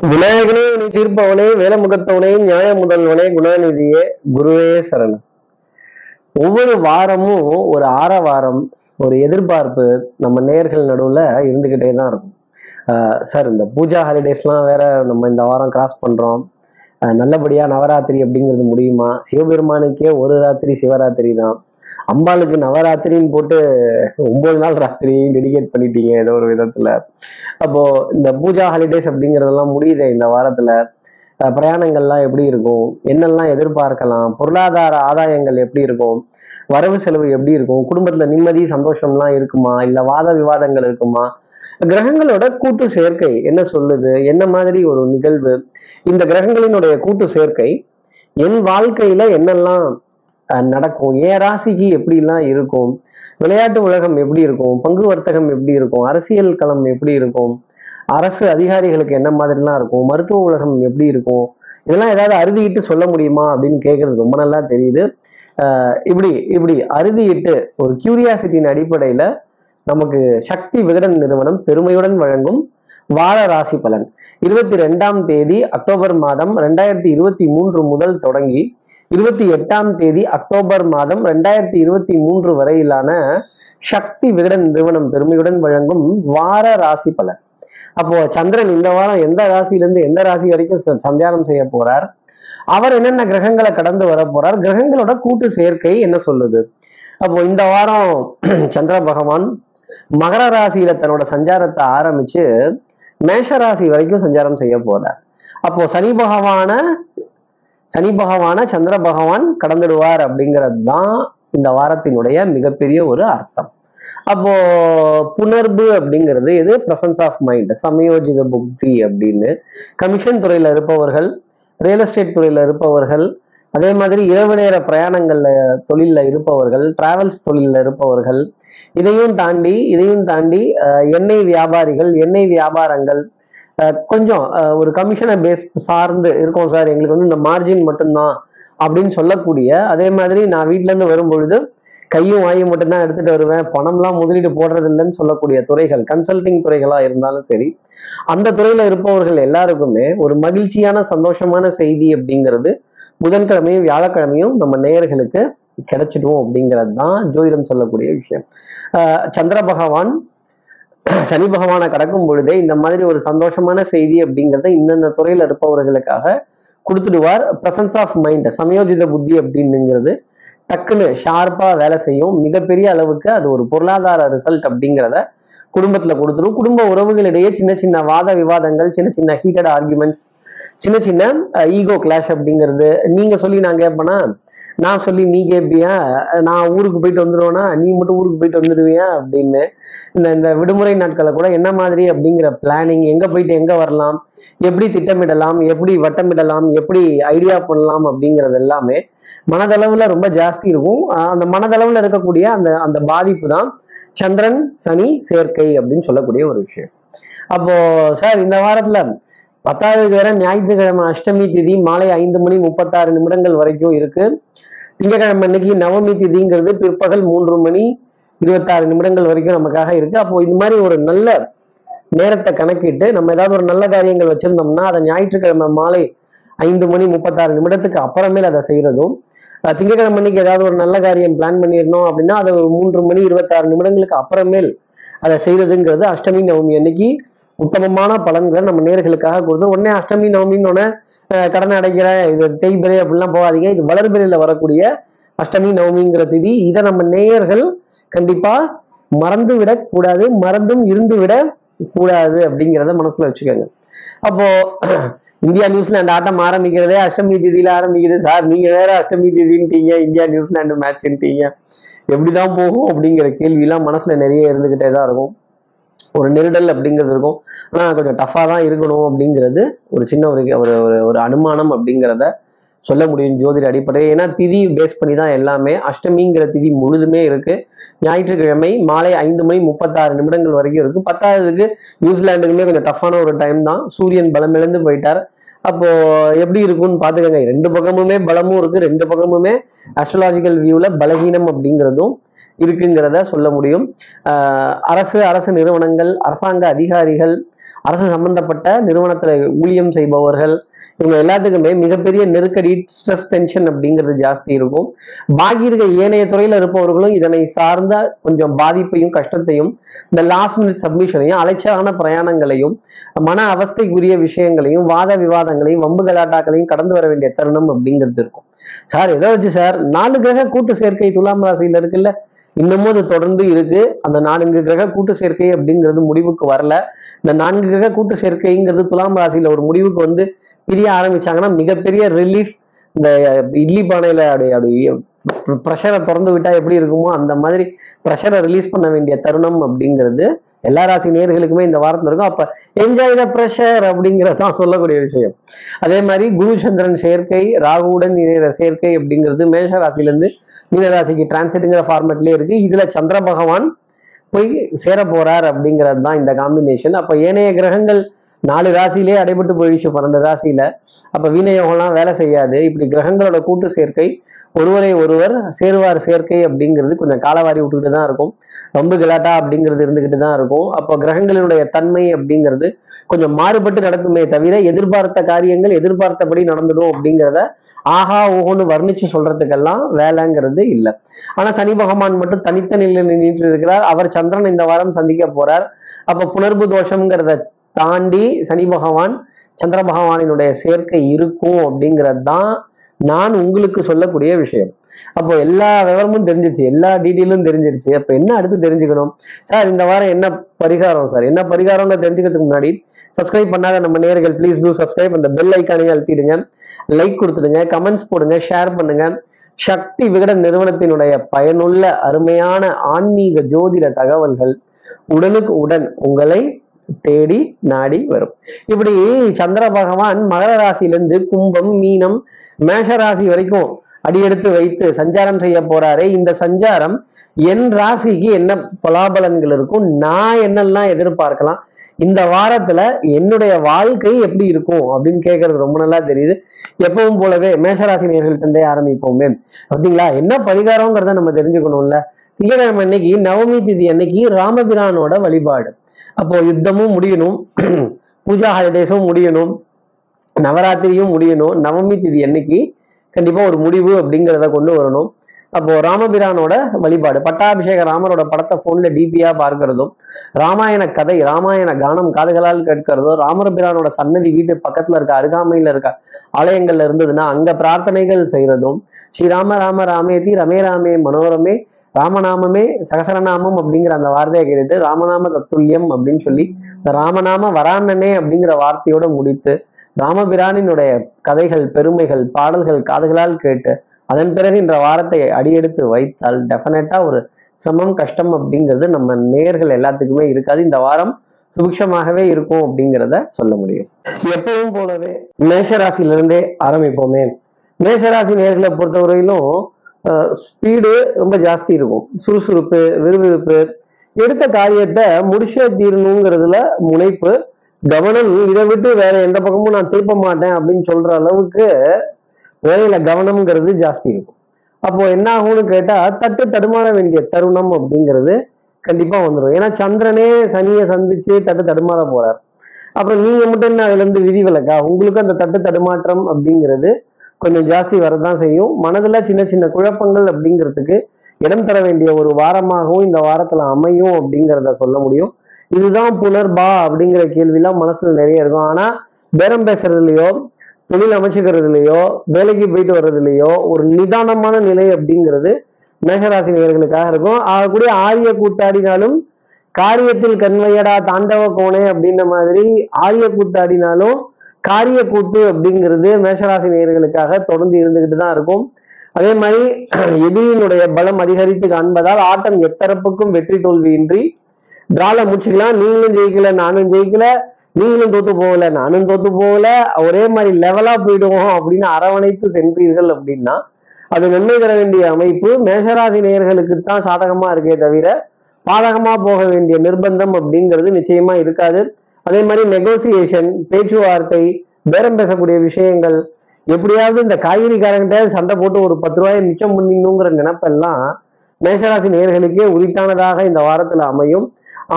விநாயகனே நீ தீர்ப்பவனே வேலமுகத்தவனே நியாய முதல்வனே குணாநிதியே குருவே சரணம் ஒவ்வொரு வாரமும் ஒரு ஆரவாரம் ஒரு எதிர்பார்ப்பு நம்ம நேர்கள் நடுவில் இருந்துக்கிட்டே தான் இருக்கும். சார் இந்த பூஜா ஹாலிடேஸ்லாம் வேற நம்ம இந்த வாரம் கிராஸ் பண்ணுறோம் நல்லபடியா நவராத்திரி அப்படிங்கிறது முடியுமா? சிவபெருமானுக்கே ஒரு ராத்திரி சிவராத்திரி தான். அம்பாளுக்கு நவராத்திரின்னு போட்டு ஒன்பது நாள் ராத்திரியையும் டெடிகேட் பண்ணிட்டீங்க ஏதோ ஒரு விதத்துல. அப்போ இந்த பூஜா ஹாலிடேஸ் அப்படிங்கிறதெல்லாம் முடியுதே இந்த வாரத்துல? பிரயாணங்கள்லாம் எப்படி இருக்கும்? என்னெல்லாம் எதிர்பார்க்கலாம்? பொருளாதார ஆதாயங்கள் எப்படி இருக்கும்? வரவு செலவு எப்படி இருக்கும்? குடும்பத்துல நிம்மதி சந்தோஷம்லாம் இருக்குமா? இல்ல வாத விவாதங்கள் இருக்குமா? கிரகங்களோட கூட்டு சேர்க்கை என்ன சொல்லுது? என்ன மாதிரி ஒரு நிகழ்வு? இந்த கிரகங்களினுடைய கூட்டு சேர்க்கை என் வாழ்க்கையில என்னெல்லாம் நடக்கும்? என் ராசிக்கு எப்படிலாம் இருக்கும்? விளையாட்டு உலகம் எப்படி இருக்கும்? பங்கு வர்த்தகம் எப்படி இருக்கும்? அரசியல் களம் எப்படி இருக்கும்? அரசு அதிகாரிகளுக்கு என்ன மாதிரிலாம் இருக்கும்? மருத்துவ உலகம் எப்படி இருக்கும்? இதெல்லாம் ஏதாவது அறுதியிட்டு சொல்ல முடியுமா அப்படின்னு கேட்கறது ரொம்ப நல்லா தெரியுது. இப்படி இப்படி அறுதியிட்டு ஒரு கியூரியாசிட்டியின் அடிப்படையில நமக்கு சக்தி விகடன் நிறுவனம் பெருமையுடன் வழங்கும் வார ராசி பலன். இருபத்தி ரெண்டாம் தேதி அக்டோபர் மாதம் ரெண்டாயிரத்தி இருபத்தி மூன்று முதல் தொடங்கி இருபத்தி எட்டாம் தேதி அக்டோபர் மாதம் ரெண்டாயிரத்தி இருபத்தி மூன்று வரையிலான சக்தி விகடன் நிறுவனம் பெருமையுடன் வழங்கும் வார ராசி பலன். அப்போ சந்திரன் இந்த வாரம் எந்த ராசியிலிருந்து எந்த ராசி வரைக்கும் சந்தியானம் சஞ்சாரம் செய்ய போறார்? அவர் என்னென்ன கிரகங்களை கடந்து வர போறார்? கிரகங்களோட கூட்டு சேர்க்கை என்ன சொல்லுது? அப்போ இந்த வாரம் சந்திர பகவான் மகர ராசியில தன்னோட சஞ்சாரத்தை ஆரம்பிச்சு மேஷ ராசி வரைக்கும் சஞ்சாரம் செய்ய போறார். அப்போ சனி பகவான சனி பகவான சந்திர பகவான் கடந்துடுவார் அப்படிங்கிறது தான் இந்த வாரத்தினுடைய மிகப்பெரிய ஒரு அர்த்தம். அப்போ புணர்வு அப்படிங்கிறது இது பிரசன்ஸ் ஆஃப் மைண்ட் சமயோஜித புக்தி அப்படின்னு. கமிஷன் துறையில இருப்பவர்கள் ரியல் எஸ்டேட் துறையில இருப்பவர்கள் அதே மாதிரி இரவு நேர பிரயாணங்கள்ல தொழில்ல இருப்பவர்கள் டிராவல்ஸ் தொழில்ல இருப்பவர்கள் இதையும் தாண்டி இதையும் தாண்டி எண்ணெய் வியாபாரிகள் எண்ணெய் வியாபாரங்கள் கொஞ்சம் ஒரு கமிஷனை பேஸ் சார்ந்து இருக்கோம் சார். எங்களுக்கு வந்து இந்த மார்ஜின் மட்டும்தான் அப்படின்னு சொல்லக்கூடிய அதே மாதிரி நான் வீட்டிலேருந்து இருந்து வரும் பொழுது கையும் வாயும் மட்டும்தான் எடுத்துட்டு வருவேன். பணம்லாம் முதலீடு போடுறது இல்லைன்னு சொல்லக்கூடிய துறைகள் கன்சல்டிங் துறைகளா இருந்தாலும் சரி அந்த துறையில இருப்பவர்கள் எல்லாருக்குமே ஒரு மகிழ்ச்சியான சந்தோஷமான செய்தி அப்படிங்கிறது புதன்கிழமையும் வியாழக்கிழமையும் நம்ம நேயர்களுக்கு கிடைச்சிடும் அப்படிங்கிறது தான் ஜோதிடம் சொல்லக்கூடிய விஷயம். சந்திர பகவான் சனி பகவானை கடக்கும் பொழுதே இந்த மாதிரி ஒரு சந்தோஷமான செய்தி அப்படிங்கிறத இந்தந்த துறையில் இருப்பவர்களுக்காக கொடுத்துடுவார். பிரசன்ஸ் ஆஃப் மைண்ட் சமயோஜித புத்தி அப்படின்னுங்கிறது டக்குன்னு ஷார்ப்பாக வேலை செய்யும். மிகப்பெரிய அளவுக்கு அது ஒரு பொருளாதார ரிசல்ட் அப்படிங்கிறத குடும்பத்தில் கொடுத்துரும். குடும்ப உறவுகளிடையே சின்ன சின்ன வாத விவாதங்கள் சின்ன சின்ன ஹீட்டட் ஆர்குமெண்ட்ஸ் சின்ன சின்ன ஈகோ கிளாஷ் அப்படிங்கிறது. நீங்கள் சொல்லி நான் கேட்பேனா நான் சொல்லி நீ கேட்பியா நான் ஊருக்கு போயிட்டு வந்துடுவேனா நீ மட்டும் ஊருக்கு போயிட்டு வந்துடுவியா அப்படின்னு. இந்த இந்த விடுமுறை நாட்களை கூட என்ன மாதிரி அப்படிங்கிற பிளானிங் எங்க போயிட்டு எங்க வரலாம்? எப்படி திட்டமிடலாம்? எப்படி வட்டமிடலாம்? எப்படி ஐடியா பண்ணலாம்? அப்படிங்கிறது எல்லாமே மனதளவுல ரொம்ப ஜாஸ்தி இருக்கும். அந்த மனதளவுல இருக்கக்கூடிய அந்த அந்த பாதிப்பு தான் சந்திரன் சனி சேர்க்கை அப்படின்னு சொல்லக்கூடிய ஒரு விஷயம். அப்போ சார் இந்த வாரத்துல பத்தாவது வேற ஞாயிற்றுக்கிழமை அஷ்டமி திதி மாலை ஐந்து மணி முப்பத்தாறு நிமிடங்கள் வரைக்கும் இருக்கு. திங்கட்கிழமை அன்னைக்கு நவமி திதிங்கிறது பிற்பகல் மூன்று மணி இருபத்தாறு நிமிடங்கள் வரைக்கும் நமக்காக இருக்கு. அப்போ இது மாதிரி ஒரு நல்ல நேரத்தை கணக்கிட்டு நம்ம ஏதாவது ஒரு நல்ல காரியங்கள் வச்சிருந்தோம்னா அதை ஞாயிற்றுக்கிழமை மாலை ஐந்து மணி முப்பத்தாறு நிமிடத்துக்கு அப்புறமேல் அதை செய்யறதும் அஹ் திங்கட்கிழமை அன்னைக்கு ஏதாவது ஒரு நல்ல காரியம் பிளான் பண்ணியிருந்தோம் அப்படின்னா அதை ஒரு மூன்று மணி இருபத்தாறு நிமிடங்களுக்கு அப்புறமேல் அதை செய்யறதுங்கிறது அஷ்டமி நவமி அன்னைக்கு உத்தமமான பலன்களை நம்ம நேர்களுக்காக கொடுத்து உடனே அஷ்டமி நவமின்னு கடன் அடைக்கிறேன் இது தேய்பிரை அப்படிலாம் போகாதீங்க. இது வளர்பிரையில் வரக்கூடிய அஷ்டமி நவமிங்கிற திதி. இதை நம்ம நேயர்கள் கண்டிப்பா மறந்து விடக்கூடாது மறந்தும் இருந்து விட கூடாது அப்படிங்கிறத மனசுல வச்சுக்கோங்க. அப்போ இந்தியா நியூசிலாந்து ஆட்டம் ஆரம்பிக்கிறதே அஷ்டமி திதியில ஆரம்பிக்குது. சார் நீங்க வேற அஷ்டமி திதின்ட்டீங்க இந்தியா நியூசிலாந்து மேட்ச்ன்ட்டீங்க எப்படிதான் போகும் அப்படிங்கிற கேள்வியெல்லாம் மனசுல நிறைய இருந்துகிட்டே தான் இருக்கும். ஒரு நெருடல் அப்படிங்கிறது இருக்கும். ஆனால் கொஞ்சம் டஃப்பாக தான் இருக்கணும் அப்படிங்கிறது ஒரு சின்ன ஒரு ஒரு ஒரு- ஒரு அனுமானம் அப்படிங்கிறத சொல்ல முடியும் ஜோதிட அடிப்படையில் ஏன்னா திதி பேஸ் பண்ணி தான் எல்லாமே. அஷ்டமிங்கிற திதி முழுதுமே இருக்கு. ஞாயிற்றுக்கிழமை மாலை ஐந்து மணி முப்பத்தாறு நிமிடங்கள் வரைக்கும் இருக்கு. பத்தாவதுக்கு நியூசிலாண்டுக்குமே கொஞ்சம் டஃப்பான ஒரு டைம் தான். சூரியன் பலம் இழந்து போயிட்டார். அப்போ எப்படி இருக்கும்னு பாத்துக்கோங்க ரெண்டு பக்கமுமே பலமும் இருக்கு. ரெண்டு பக்கமுமே அஸ்ட்ராலாஜிக்கல் வியூல பலகீனம் அப்படிங்கிறதும் இருக்குங்கிறத சொல்ல முடியும். அரசு அரசு நிறுவனங்கள் அரசாங்க அதிகாரிகள் அரசு சம்பந்தப்பட்ட நிறுவனத்தில் ஊழியம் செய்பவர்கள் இவங்க எல்லாத்துக்குமே மிகப்பெரிய நெருக்கடி ஸ்ட்ரெஸ் டென்ஷன் அப்படிங்கிறது ஜாஸ்தி இருக்கும். பாக்கி இருக்க ஏனைய துறையில் இருப்பவர்களும் இதனை சார்ந்த கொஞ்சம் பாதிப்பையும் கஷ்டத்தையும் இந்த லாஸ்ட் மினிட் சப்மிஷனையும் அலைச்சலான பிரயாணங்களையும் மன அவஸ்தைக்குரிய விஷயங்களையும் வாத விவாதங்களையும் வம்பு கலாட்டாக்களையும் கடந்து வர வேண்டிய தருணம் அப்படிங்கிறது இருக்கும். சார் எதை வச்சு சார்? நாலு கிரக கூட்டு சேர்க்கை துலாம் ராசியில் இருக்குல்ல? இன்னமும் அது தொடர்ந்து இருக்கு. அந்த நான்கு கிரக கூட்டு சேர்க்கை அப்படிங்கிறது முடிவுக்கு வரல. இந்த நான்கு கிரக கூட்டு சேர்க்கைங்கிறது துலாம் ராசியில ஒரு முடிவுக்கு வந்து பிரிய ஆரம்பிச்சாங்கன்னா மிகப்பெரிய ரிலீஃப் இந்த இட்லி பானையில அப்படி அப்படி ப்ரெஷரை திறந்து விட்டா எப்படி இருக்குமோ அந்த மாதிரி ப்ரெஷரை ரிலீஸ் பண்ண வேண்டிய தருணம் அப்படிங்கிறது எல்லா ராசி நேர்களுக்குமே இந்த வாரத்தில் இருக்கும். அப்ப என்ஜாய் த ப்ரெஷர் அப்படிங்கிறது தான் சொல்லக்கூடிய விஷயம். அதே மாதிரி குரு சந்திரன் சேர்க்கை ராகுவுடன் இணைகிற சேர்க்கை அப்படிங்கிறது மேஷ ராசிலேருந்து மீனராசிக்கு டிரான்சிட்டுங்கிற ஃபார்மேட்லேயே இருக்கு. இதுல சந்திர பகவான் போய் சேர போறார் அப்படிங்கிறது தான் இந்த காம்பினேஷன் அப்ப ஏனைய கிரகங்கள் நாலு ராசியிலே அடைபட்டு போயிடுச்சு பன்னெண்டு ராசியில. அப்ப வீணயோகம்லாம் வேலை செய்யாது. இப்படி கிரகங்களோட கூட்டு சேர்க்கை ஒருவரை ஒருவர் சேருவார் சேர்க்கை அப்படிங்கிறது கொஞ்சம் காலவாரி விட்டுக்கிட்டு தான் இருக்கும். ரொம்ப கிலாட்டா அப்படிங்கிறது இருந்துகிட்டு தான் இருக்கும். அப்போ கிரகங்களினுடைய தன்மை அப்படிங்கிறது கொஞ்சம் மாறுபட்டு நடக்குமே தவிர எதிர்பார்த்த காரியங்கள் எதிர்பார்த்தபடி நடந்துடும் அப்படிங்கிறத ஆஹா ஓஹோன்னு வர்ணிச்சு சொல்றதுக்கெல்லாம் வேலைங்கிறது இல்லை. ஆனா சனி பகவான் மட்டும் தனித்த நிலையில் நின்றுட்டு இருக்கிறார். அவர் சந்திரன் இந்த வாரம் சந்திக்க போறார். அப்ப புணர்வு தோஷம்ங்கிறத தாண்டி சனி பகவான் சந்திர பகவானினுடைய சேர்க்கை இருக்கும் அப்படிங்கிறது தான் நான் உங்களுக்கு சொல்லக்கூடிய விஷயம். அப்போ எல்லா விவரமும் தெரிஞ்சிருச்சு எல்லா டீட்டெயிலும் தெரிஞ்சிருச்சு. அப்ப என்ன அடுத்து தெரிஞ்சுக்கணும்? சார் இந்த வாரம் என்ன பரிகாரம்? சார் என்ன பரிகாரம்னு தெரிஞ்சுக்கிறதுக்கு முன்னாடி சப்ஸ்கிரைப் பண்ணாத நம்ம நேர்கள் ப்ளீஸ் டூ சப்ஸ்கிரைப் அந்த பெல் ஐக்கானையும் அழுத்திடுங்க. லைக் கொடுத்துடுங்க கமெண்ட்ஸ் போடுங்க ஷேர் பண்ணுங்க. சக்தி விகடன் நிறுவனத்தினுடைய பயனுள்ள அருமையான ஆன்மீக ஜோதிட தகவல்கள் உடனுக்கு உடன் உங்களை தேடி நாடி வரும். இப்படி சந்திர பகவான் மகர ராசியிலிருந்து கும்பம் மீனம் மேஷ ராசி வரைக்கும் அடியெடுத்து வைத்து சஞ்சாரம் செய்ய போறாரு. இந்த சஞ்சாரம் என் ராசிக்கு என்ன பலாபலன்கள் இருக்கும்? நான் என்னெல்லாம் எதிர்பார்க்கலாம்? இந்த வாரத்துல என்னுடைய வாழ்க்கை எப்படி இருக்கும்? அப்படின்னு கேட்கறது ரொம்ப நல்லா தெரியுது. எப்பவும் போலவே மேஷராசி நேர்கள்ட்டே ஆரம்பிப்போமே. பார்த்தீங்களா? என்ன பரிகாரங்கிறத நம்ம தெரிஞ்சுக்கணும்ல. திங்கட்கிழமை அன்னைக்கு நவமி திதி அன்னைக்கு ராமபிரானோட வழிபாடு. அப்போ யுத்தமும் முடியணும். பூஜா ஹாலிடேஸும் முடியணும். நவராத்திரியும் முடியணும். நவமி திதி அன்னைக்கு கண்டிப்பா ஒரு முடிவு அப்படிங்கிறத கொண்டு வரணும். அப்போ ராமபிரானோட வழிபாடு பட்டாபிஷேக ராமரோட படத்தை போன்ல டிபியா பார்க்கறதும் ராமாயண கதை ராமாயண கானம் காதுகளால் கேட்கிறதும் ராமபிரானோட சன்னதி வீட்டு பக்கத்துல இருக்க அருகாமையில இருக்க ஆலயங்கள்ல இருந்ததுன்னா அங்க பிரார்த்தனைகள் செய்யறதும் ஸ்ரீராம ராம ராமேதி ரமே ராமே மனோரமே ராமநாமமே சகசரநாமம் அப்படிங்கிற அந்த வார்த்தையை கேட்டுட்டு ராமநாம தத்துல்யம் அப்படின்னு சொல்லி இந்த ராமநாம வராண்ணனே அப்படிங்கிற வார்த்தையோட முடித்து ராமபிரானினுடைய கதைகள் பெருமைகள் பாடல்கள் காதுகளால் கேட்டு அதன் பிறகு இந்த வாரத்தை அடியெடுத்து வைத்தால் டெஃபினட்டா ஒரு சிரமம் கஷ்டம் அப்படிங்கிறது நம்ம நேர்கள் எல்லாத்துக்குமே இருக்காது. இந்த வாரம் சுபிக்ஷமாகவே இருக்கும் அப்படிங்கிறத சொல்ல முடியும். எப்பவும் போலவே மேஷராசிலிருந்தே ஆரம்பிப்போமே. மேஷராசி நேர்களை பொறுத்தவரையிலும் ஸ்பீடு ரொம்ப ஜாஸ்தி இருக்கும். சுறுசுறுப்பு விறுவிறுப்பு. எடுத்த காரியத்தை முடிச்சே தீரணுங்கிறதுல முனைப்பு கவனம். இதை விட்டு வேற எந்த பக்கமும் நான் திருப்ப மாட்டேன் அப்படின்னு சொல்ற அளவுக்கு வேலையில கவனம்ங்கிறது ஜாஸ்தி இருக்கும். அப்போ என்ன ஆகும்னு கேட்டா தட்டு தடுமாற வேண்டிய தருணம் அப்படிங்கிறது கண்டிப்பா வந்துடும் ஏன்னா சந்திரனே சனியை சந்திச்சு தட்டு தடுமாற போறார். அப்புறம் நீங்க மட்டும் என்ன அதுல இருந்து விதிவிலக்கா உங்களுக்கு அந்த தட்டு தடுமாற்றம் அப்படிங்கிறது கொஞ்சம் ஜாஸ்தி வரதான் செய்யும். மனதுல சின்ன சின்ன குழப்பங்கள் அப்படிங்கிறதுக்கு இடம் தர வேண்டிய ஒரு வாரமாகவும் இந்த வாரத்துல அமையும் அப்படிங்கிறத சொல்ல முடியும். இதுதான் புனர்பா அப்படிங்கிற கேள்விலாம் மனசுல நிறைய இருக்கும். ஆனா பேரம் பேசுறதுலயோ தொழில் அமைச்சுக்கிறதுலையோ வேலைக்கு போயிட்டு வர்றதுலையோ ஒரு நிதானமான நிலை அப்படிங்கிறது மேகராசி நேர்களுக்காக இருக்கும். ஆகக்கூடிய ஆரிய கூத்தாடினாலும் காரியத்தில் கண்வையடா தாண்டவ கோணே அப்படின்ற மாதிரி ஆரிய கூத்தாடினாலும் காரிய கூத்து அப்படிங்கிறது மேஷராசி நேர்களுக்காக தொடர்ந்து இருந்துகிட்டு தான் இருக்கும். அதே மாதிரி எதிரியினுடைய பலம் அதிகரித்து காண்பதால் ஆட்டம் எத்தரப்புக்கும் வெற்றி தோல்வியின்றி டிரால முடிச்சுக்கலாம் நீங்களும் ஜெயிக்கல நானும் ஜெயிக்கல நீங்களும் தோத்து போகல நானும் தோத்து போகல ஒரே மாதிரி லெவலா போயிடுவோம் அப்படின்னு அரவணைத்து சென்றீர்கள் அப்படின்னா அது நன்மை தர வேண்டிய அமைப்பு. மேஷராசி நேயர்களுக்கு தான் சாதகமா இருக்கே தவிர பாதகமா போக வேண்டிய நிர்பந்தம் அப்படிங்கிறது நிச்சயமா இருக்காது. அதே மாதிரி நெகோசியேஷன் பேச்சுவார்த்தை பேரம் பேசக்கூடிய விஷயங்கள் எப்படியாவது இந்த காய்கறிக்காரங்கிட்ட சண்டை போட்டு ஒரு பத்து ரூபாயை மிச்சம் பண்ணிடணுங்கிற நினைப்பெல்லாம் மேஷராசி நேயர்களுக்கே உரித்தானதாக இந்த வாரத்துல அமையும்.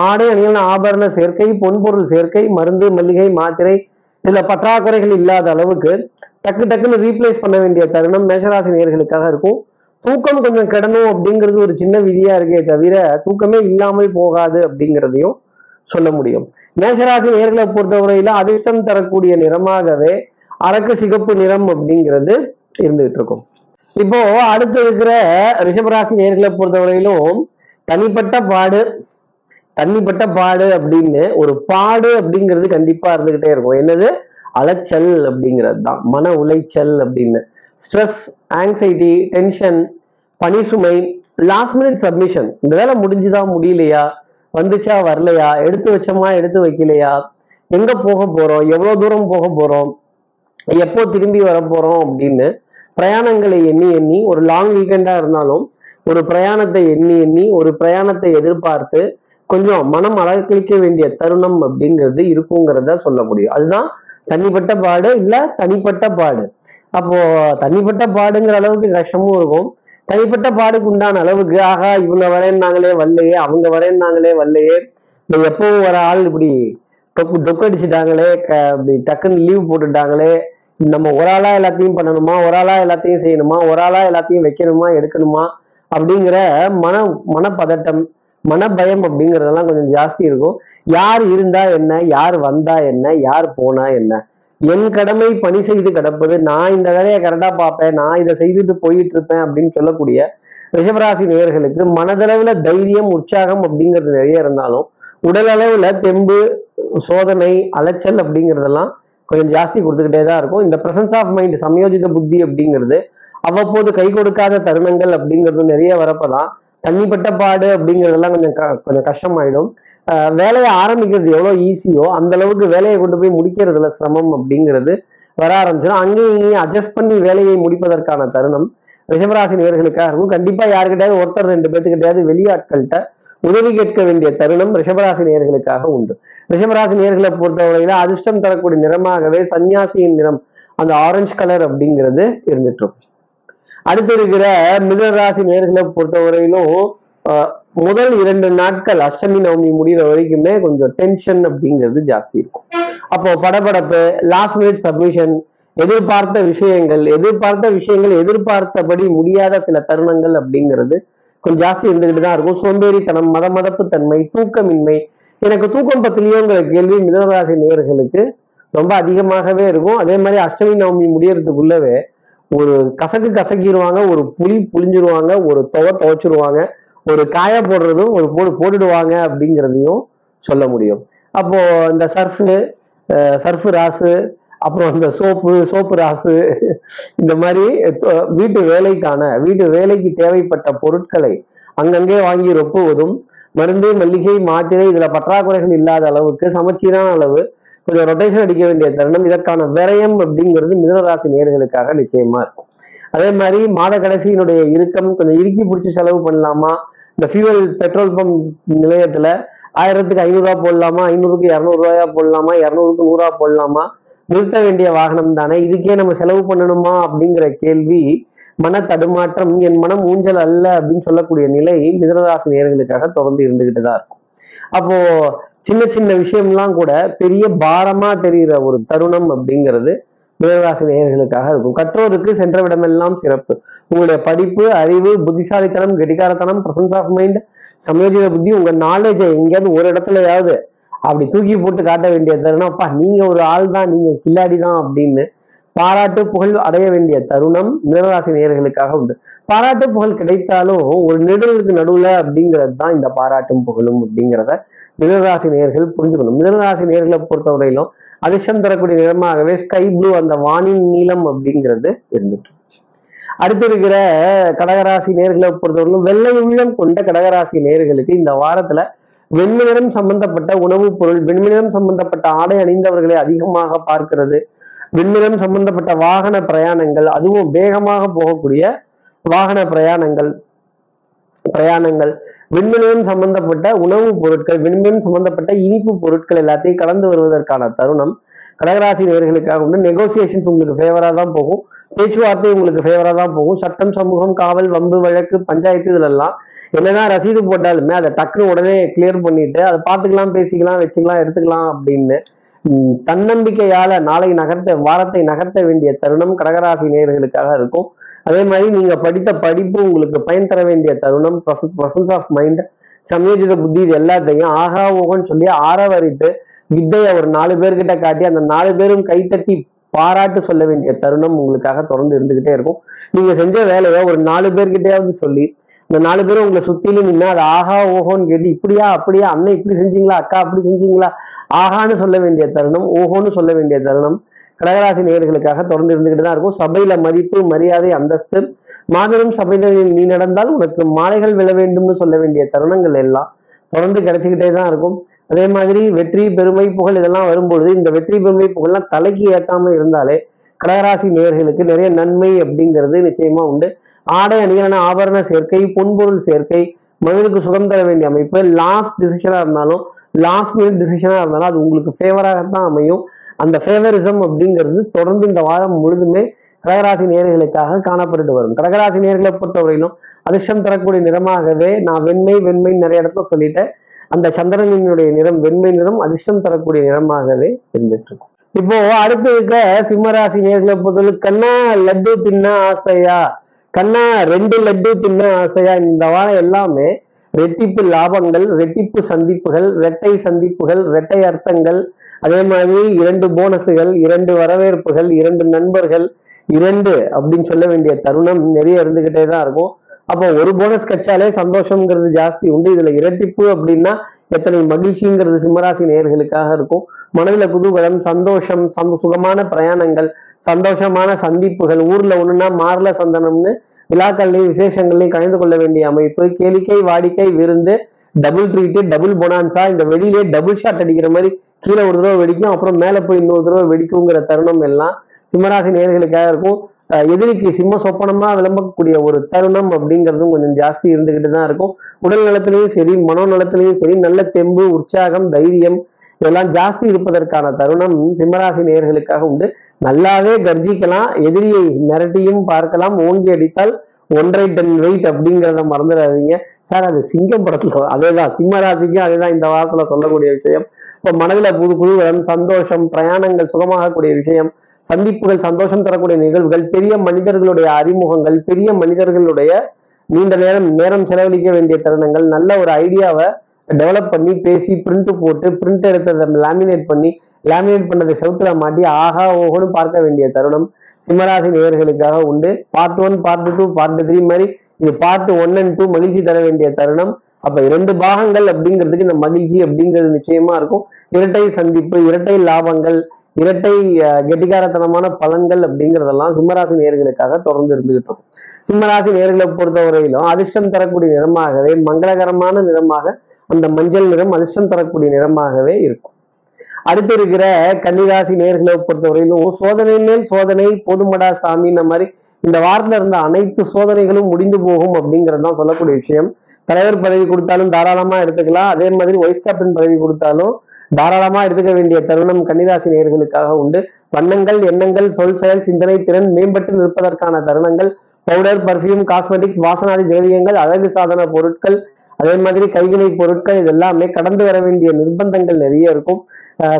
ஆடை அணிகள் ஆபரண சேர்க்கை பொன்பொருள் சேர்க்கை மருந்து மல்லிகை மாத்திரை இதுல பற்றாக்குறைகள் இல்லாத அளவுக்கு டக்கு டக்குன்னு ரீப்ளேஸ் பண்ண வேண்டிய தருணம் மேஷராசி நேர்களுக்காக இருக்கும். தூக்கம் கொஞ்சம் கிடணும் அப்படிங்கிறது ஒரு சின்ன விதியா இருக்கே தவிர தூக்கமே இல்லாமல் போகாது அப்படிங்கிறதையும் சொல்ல முடியும். மேஷராசி நேர்களை பொறுத்தவரையில அதிர்ஷ்டம் தரக்கூடிய நிறமாகவே அரக்கு சிகப்பு நிறம் அப்படிங்கிறது இருந்துகிட்டு இருக்கும். இப்போ அடுத்து இருக்கிற ரிஷபராசி நேர்களை பொறுத்தவரையிலும் தனிப்பட்ட பாடு தண்ணிப்பட்ட பாடு அப்படின்னு ஒரு பாடு அப்படிங்கிறது கண்டிப்பா இருந்துகிட்டே இருக்கும். என்னது? அலைச்சல் அப்படிங்கிறது தான் மன உளைச்சல் அப்படின்னு. ஸ்ட்ரெஸ் ஆங்ஸைட்டி டென்ஷன் பனிசுமை லாஸ்ட் மினிட் சப்மிஷன் இந்த வேலை முடிஞ்சுதா முடியலையா? வந்துச்சா வரலையா? எடுத்து வச்சோமா எடுத்து வைக்கலையா? எங்க போக போறோம்? எவ்வளவு தூரம் போக போறோம்? எப்போ திரும்பி வர போறோம் அப்படின்னு பிரயாணங்களை எண்ணி எண்ணி ஒரு லாங் வீக்கெண்டா இருந்தாலும் ஒரு பிரயாணத்தை எண்ணி எண்ணி ஒரு பிரயாணத்தை எதிர்பார்த்து கொஞ்சம் மனம் அலக்களிக்க வேண்டிய தருணம் அப்படிங்கிறது இருக்குங்கிறத சொல்ல முடியும். அதுதான் தனிப்பட்ட பாடு இல்ல தனிப்பட்ட பாடு. அப்போ தனிப்பட்ட பாடுங்கிற அளவுக்கு கஷ்டமும் இருக்கும். தனிப்பட்ட பாடுக்கு உண்டான அளவுக்கு ஆகா இவங்க வரையினாங்களே வரலையே அவங்க வரையினாங்களே வரலையே எப்பவும் வர ஆள் இப்படி டொக்கு டொக்கு அடிச்சுட்டாங்களே க இப்படி டக்குன்னு லீவ் போட்டுட்டாங்களே நம்ம ஒரு ஆளா எல்லாத்தையும் பண்ணணுமா ஒரு ஆளா எல்லாத்தையும் செய்யணுமா ஒரு ஆளா எல்லாத்தையும் வைக்கணுமா எடுக்கணுமா? அப்படிங்கிற மன மனப்பதட்டம் மனபயம் அப்படிங்கிறதெல்லாம் கொஞ்சம் ஜாஸ்தி இருக்கும். யார் இருந்தா என்ன யார் வந்தா என்ன யார் போனா என்ன. என் கடமை பணி செய்து கிடப்பது நான் இந்த வேலையை கரெக்டா பார்ப்பேன் நான் இதை செய்துட்டு போயிட்டு இருப்பேன் அப்படின்னு சொல்லக்கூடிய ரிஷபராசி நேயர்களுக்கு மனதளவுல தைரியம் உற்சாகம் அப்படிங்கிறது நிறைய இருந்தாலும் உடல் அளவுல தெம்பு சோதனை அலைச்சல் அப்படிங்கிறதெல்லாம் கொஞ்சம் ஜாஸ்தி கொடுத்துக்கிட்டே தான் இருக்கும். இந்த பிரசன்ஸ் ஆஃப் மைண்ட் சமயோஜித புத்தி அப்படிங்கிறது அவ்வப்போது கை கொடுக்காத தருணங்கள் அப்படிங்கிறது நிறைய வரப்பதான் தண்ணிப்பட்ட பாடு அப்படிங்கிறதெல்லாம் கொஞ்சம் க- கொஞ்சம் கஷ்டமாயிடும். வேலையை ஆரம்பிக்கிறது எவ்வளவு ஈஸியோ அந்த அளவுக்கு வேலையை கொண்டு போய் முடிக்கிறதுல சிரமம் அப்படிங்கிறது வர ஆரம்பிச்சிடும். அங்கேயும் இங்கேயும் அட்ஜஸ்ட் பண்ணி வேலையை முடிப்பதற்கான தருணம். ரிஷபராசி நேர்களுக்காக இருக்கும். கண்டிப்பா யாருக்கிட்டையாவது ஒருத்தர் ரெண்டு பேர்த்துக்கிட்டையாவது வெளியாட்கள்கிட்ட உதவி கேட்க வேண்டிய தருணம் ரிஷபராசி நேர்களுக்காக உண்டு. ரிஷபராசி நேர்களை பொறுத்தவரையில அதிர்ஷ்டம் தரக்கூடிய நிறமாகவே சன்னியாசியின் நிறம் அந்த ஆரஞ்சு கலர் அப்படிங்கிறது இருந்துட்டு இருக்கும் அடுத்து இருக்கிற மிதராசி நேர்களை பொறுத்தவரையிலும் முதல் இரண்டு நாட்கள் அஷ்டமி நவமி முடிகிற வரைக்குமே கொஞ்சம் டென்ஷன் அப்படிங்கிறது ஜாஸ்தி இருக்கும். அப்போ படபடப்பு லாஸ்ட் மினிட் சப்மிஷன் எதிர்பார்த்த விஷயங்கள் எதிர்பார்த்த விஷயங்கள் எதிர்பார்த்தபடி முடியாத சில தருணங்கள் அப்படிங்கிறது கொஞ்சம் ஜாஸ்தி இருந்துகிட்டு தான் இருக்கும். சோம்பேறித்தனம் மத மதப்பு தன்மை தூக்கமின்மை எனக்கு தூக்கம் பத்திலையோங்கிற கேள்வி மிதனராசி நேயர்களுக்கு ரொம்ப அதிகமாகவே இருக்கும். அதே மாதிரி அஷ்டமி நவமி முடியறதுக்குள்ளவே ஒரு கசக்கு கசக்கிடுவாங்க ஒரு புளி புளிஞ்சிருவாங்க ஒரு துவை துவைச்சிருவாங்க ஒரு காய போடுறதும் ஒரு போடு போட்டுடுவாங்க அப்படிங்கிறதையும் சொல்ல முடியும். அப்போ இந்த சர்ஃபு சர்ஃபு ராசு அப்புறம் இந்த சோப்பு சோப்பு ராசு இந்த மாதிரி வீட்டு வேலைக்கான வீட்டு வேலைக்கு தேவைப்பட்ட பொருட்களை அங்கங்கே வாங்கி ரொப்புவதும் மருந்து மல்லிகை மாத்திரை இதுல பற்றாக்குறைகள் இல்லாத அளவுக்கு சமச்சீரான அளவு கொஞ்சம் ரொட்டேஷன் அடிக்க வேண்டிய தருணம் இதற்கான விரயம் அப்படிங்கிறது மிதனராசி நேர்களுக்காக நிச்சயமா இருக்கும். அதே மாதிரி மாத கடைசியினுடைய இறுக்கம் கொஞ்சம் இறுக்கி பிடிச்சி செலவு பண்ணலாமா? இந்த ஃபியூவல் பெட்ரோல் பம்ப் நிலையத்துல ஆயிரத்துக்கு ஐநூறுரூவா போடலாமா? ஐநூறுக்கு இரநூறுவாயா போடலாமா? இரநூறுக்கு நூறுரூவா போடலாமா? நிறுத்த வேண்டிய வாகனம் தானே இதுக்கே நம்ம செலவு பண்ணணுமா? அப்படிங்கிற கேள்வி மன தடுமாற்றம் என் மனம் ஊஞ்சல் அல்ல அப்படின்னு சொல்லக்கூடிய நிலை மிதனராசி நேர்களுக்காக தொடர்ந்து இருந்துகிட்டு தான் இருக்கும். அப்போ சின்ன சின்ன விஷயம்லாம் கூட பெரிய பாரமா தெரிகிற ஒரு தருணம் அப்படிங்கிறது மிதராசி நேயர்களுக்காக இருக்கும். கற்றோருக்கு சென்ற விடமெல்லாம் சிறப்பு. உங்களுடைய படிப்பு அறிவு புத்திசாலித்தனம் கெட்டிக்காரத்தனம் பிரசன்ஸ் ஆஃப் மைண்ட் சமயோஜித புத்தி உங்க நாலேஜை எங்கேயாவது ஒரு இடத்துலயாவது அப்படி தூக்கி போட்டு காட்ட வேண்டிய தருணம். அப்பா நீங்க ஒரு ஆள் தான் நீங்க கில்லாடி தான் அப்படின்னு பாராட்டு புகழ் அடைய வேண்டிய தருணம் மிதராசி நேயர்களுக்காக உண்டு. பாராட்டு புகழ் கிடைத்தாலும் ஒரு நிழலுக்கு நடுவுல அப்படிங்கிறது தான் இந்த பாராட்டும் புகழும் அப்படிங்கிறத மிதனராசி நேயர்கள் புரிஞ்சுக்கணும். மிதனராசி நேர்களை பொறுத்தவரையிலும் அதிர்ஷ்டம் தரக்கூடிய நிறமாகவே ஸ்கை ப்ளூ அந்த வானின் நீளம் அப்படிங்கிறது இருந்துட்டு அடுத்து இருக்கிற கடகராசி நேர்களை பொறுத்தவரையிலும் வெள்ளை உள்ளம் கொண்ட கடகராசி நேர்களுக்கு இந்த வாரத்துல வெண்மைநிறம் சம்பந்தப்பட்ட உணவுப் பொருள் வெண்மைநிறம் சம்பந்தப்பட்ட ஆடை அணிந்தவர்களை அதிகமாக பார்க்கிறது. வெண்மைநிறம் சம்பந்தப்பட்ட வாகன பிரயாணங்கள் அதுவும் வேகமாக போகக்கூடிய வாகன பிரயாணங்கள் பிரயாணங்கள். விண்மினியம் சம்பந்தப்பட்ட உணவுப் பொருட்கள் விண்மினியம் சம்பந்தப்பட்ட இனிப்பு பொருட்கள் எல்லாத்தையும் கடந்து வருவதற்கான தருணம். கடகராசி நேர்களுக்காக உண்டு. நெகோசியேஷன்ஸ் உங்களுக்கு ஃபேவராக தான் போகும். பேச்சுவார்த்தை உங்களுக்கு ஃபேவராக தான் போகும். சட்டம் சமூகம் காவல் வம்பு வழக்கு பஞ்சாயத்து இதிலெல்லாம் என்னதான் ரசீது போட்டாலுமே அதை டக்குன்னு உடனே கிளியர் பண்ணிட்டு அதை பார்த்துக்கலாம் பேசிக்கலாம் வச்சுக்கலாம் எடுத்துக்கலாம் அப்படின்னு தன்னம்பிக்கையால நாளை நகர்த்த வாரத்தை நகர்த்த வேண்டிய தருணம் கடகராசி நேர்களுக்காக இருக்கும். அதே மாதிரி நீங்க படித்த படிப்பு உங்களுக்கு பயன் தர வேண்டிய தருணம் ப்ரசன்ஸ் ஆஃப் மைண்ட் சமயோஜித புத்தி இது எல்லாத்தையும் ஆகா ஓகன்னு சொல்லி ஆரவரித்து வித்தையை ஒரு நாலு பேர்கிட்ட காட்டி அந்த நாலு பேரும் கைத்தட்டி பாராட்டு சொல்ல வேண்டிய தருணம் உங்களுக்காக தொடர்ந்து இருந்துகிட்டே இருக்கும். நீங்க செஞ்ச வேலையை ஒரு நாலு பேர்கிட்டயாவது சொல்லி இந்த நாலு பேரும் உங்களை சுத்திலும் நின்னா அது ஆஹா ஓஹோன்னு கேட்டு இப்படியா அப்படியா? அண்ணன் இப்படி செஞ்சீங்களா? அக்கா அப்படி செஞ்சீங்களா? ஆஹான்னு சொல்ல வேண்டிய தருணம் ஓஹோன்னு சொல்ல வேண்டிய தருணம் கடகராசி நேர்களுக்காக தொடர்ந்து இருந்துகிட்டு தான் இருக்கும். சபையில மதிப்பு மரியாதை அந்தஸ்து மாபெரும் சபையில நீ நடந்தால் உனக்கு மாலைகள் விழ வேண்டும்னு சொல்ல வேண்டிய தருணங்கள் எல்லாம் தொடர்ந்து கிடைச்சிக்கிட்டே தான் இருக்கும். அதே மாதிரி வெற்றி பெருமை புகழ் இதெல்லாம் வரும்பொழுது இந்த வெற்றி பெருமை புகழ்லாம் தலைக்கு ஏற்காம இருந்தாலே கடகராசி நேர்களுக்கு நிறைய நன்மை அப்படிங்கிறது நிச்சயமா உண்டு. ஆடை அணிகளான ஆபரண சேர்க்கை பொன்பொருள் சேர்க்கை மனிதனுக்கு சுகம் தர வேண்டிய அமைப்பு லாஸ்ட் டிசிஷனா இருந்தாலும் லாஸ்ட் மினிட் டிசிஷனா இருந்தாலும் அது உங்களுக்கு ஃபேவராக தான் அமையும். அந்த ஃபேவரிசம் அப்படிங்கிறது தொடர்ந்து இந்த வாரம் முழுதுமே கடகராசி நேர்களுக்காக காணப்பட்டு வரும். கடகராசி நேர்களை பொறுத்தவரையிலும் அதிர்ஷ்டம் தரக்கூடிய நிறமாகவே நான் வெண்மை வெண்மை நிறைய இடத்துல சொல்லிட்டேன். அந்த சந்திரனினுடைய நிறம் வெண்மை நிறம் அதிர்ஷ்டம் தரக்கூடிய நிறமாகவே இருந்துட்டு இருக்கும் இப்போ அடுத்து இருக்க சிம்மராசி நேர்களை பொறுத்தவரை கண்ணா லட்டு தின்ன ஆசையா? கண்ணா ரெண்டு லட்டு தின்ன ஆசையா? இந்த வாரம் எல்லாமே ரெட்டிப்பு லாபங்கள் ரெட்டிப்பு சந்திப்புகள் இரட்டை சந்திப்புகள் இரட்டை அர்த்தங்கள் அதே மாதிரி இரண்டு போனஸுகள் இரண்டு வரவேற்புகள் இரண்டு நண்பர்கள் இரண்டு அப்படின்னு சொல்ல வேண்டிய தருணம் நிறைய இருந்துகிட்டே தான் இருக்கும். அப்போ ஒரு போனஸ் கட்சாலே சந்தோஷம்ங்கிறது ஜாஸ்தி உண்டு. இதுல இரட்டிப்பு அப்படின்னா எத்தனை மகிழ்ச்சிங்கிறது சிம்மராசி நேர்களுக்காக இருக்கும். மனதில் குதூகலம் சந்தோஷம் சந்த சுகமான பிரயாணங்கள் சந்தோஷமான சந்திப்புகள் ஊர்ல ஒண்ணுன்னா மார்ல சந்தனம்னு விழாக்கள்லையும் விசேஷங்கள்லையும் கலந்து கொள்ள வேண்டிய அமைப்பு கேளிக்கை வாடிக்கை விருந்து டபுள் ட்ரீட்டு டபுள் பொனான்சா இந்த வெளியிலே டபுள் ஷாட் அடிக்கிற மாதிரி கீழே ஒரு தடவை வெடிக்கும் அப்புறம் மேலே போய் இன்னொரு தடவை வெடிக்குங்கிற தருணம் எல்லாம் சிம்மராசி நேர்களுக்காக இருக்கும். எதிரிக்கு சிம்ம சொப்பனமா விளம்பக்கூடிய ஒரு தருணம் அப்படிங்கிறதும் கொஞ்சம் ஜாஸ்தி இருந்துகிட்டு தான் இருக்கும். உடல் நலத்திலையும் சரி மனோ நலத்திலையும் சரி நல்ல தெம்பு உற்சாகம் தைரியம் இதெல்லாம் ஜாஸ்தி இருப்பதற்கான தருணம் சிம்மராசி நேர்களுக்காக உண்டு. நல்லாவே கர்ஜிக்கலாம் எதிரியை மிரட்டியும் பார்க்கலாம் ஓங்கி அடித்தால் ஒன்றரை டன் வெயிட் அப்படிங்கிறத மறந்துடாதீங்க. சார் அது சிங்கம் படத்துல அதேதான் சிம்மராசிக்கும் அதேதான் இந்த வாரத்துல சொல்லக்கூடிய விஷயம். இப்போ மனதில் புது புதுவரம் சந்தோஷம் பிரயாணங்கள் சுகமாகக்கூடிய விஷயம் சந்திப்புகள் சந்தோஷம் தரக்கூடிய நிகழ்வுகள் பெரிய மனிதர்களுடைய அறிமுகங்கள் பெரிய மனிதர்களுடைய நீண்ட நேரம் நேரம் செலவழிக்க வேண்டிய தருணங்கள் நல்ல ஒரு ஐடியாவை டெவலப் பண்ணி பேசி பிரிண்ட் போட்டு பிரிண்ட் எடுத்ததை லேமினேட் பண்ணி லேமினேட் பண்ணதை செவுத்துல மாட்டி ஆஹா ஓஹோன்னு பார்க்க வேண்டிய தருணம் சிம்மராசி நேயர்களுக்காக உண்டு. Part one part two part three மாதிரி இது பார்ட் ஒன் அண்ட் டூ மகிழ்ச்சி தர வேண்டிய தருணம். அப்ப இரண்டு பாகங்கள் அப்படிங்கிறதுக்கு இந்த மகிழ்ச்சி அப்படிங்கிறது நிச்சயமா இருக்கும். இரட்டை சந்திப்பு இரட்டை லாபங்கள் இரட்டை கெட்டிகாரத்தனமான பலன்கள் அப்படிங்கிறதெல்லாம் சிம்மராசி நேர்களுக்காக தொடர்ந்து இருந்துகிட்டு இருக்கும். சிம்மராசி நேர்களை பொறுத்தவரையிலும் அதிர்ஷ்டம் தரக்கூடிய நிறமாகவே மங்களகரமான நிறமாக அந்த மஞ்சள் நிறம் அதிர்ஷ்டம் தரக்கூடிய நிறமாகவே இருக்கும். அடுத்து இருக்கிற கன்னிராசி நேர்களை பொறுத்தவரையிலும் சோதனை மேல் சோதனை போதுமடா சாமின்ன மாதிரி இந்த வாரத்துல இருந்த அனைத்து சோதனைகளும் முடிந்து போகும் அப்படிங்கிறது தான் சொல்லக்கூடிய விஷயம். தலைவர் பதவி கொடுத்தாலும் தாராளமா எடுத்துக்கலாம். அதே மாதிரி வைஸ் கேப்டன் பதவி கொடுத்தாலும் தாராளமா எடுத்துக்க வேண்டிய தருணம் கன்னிராசி நேர்களுக்காக உண்டு. வண்ணங்கள் எண்ணங்கள் சொல் செயல் சிந்தனை திறன் மேம்பட்டு நிற்பதற்கான தருணங்கள். பவுடர் பர்ஃப்யூம் காஸ்மெட்டிக்ஸ் வாசனாதி திரவியங்கள் அழகு சாதன பொருட்கள் அதே மாதிரி கைவினை பொருட்கள் இது எல்லாமே கடந்து வர வேண்டிய நிர்பந்தங்கள் நிறைய இருக்கும்.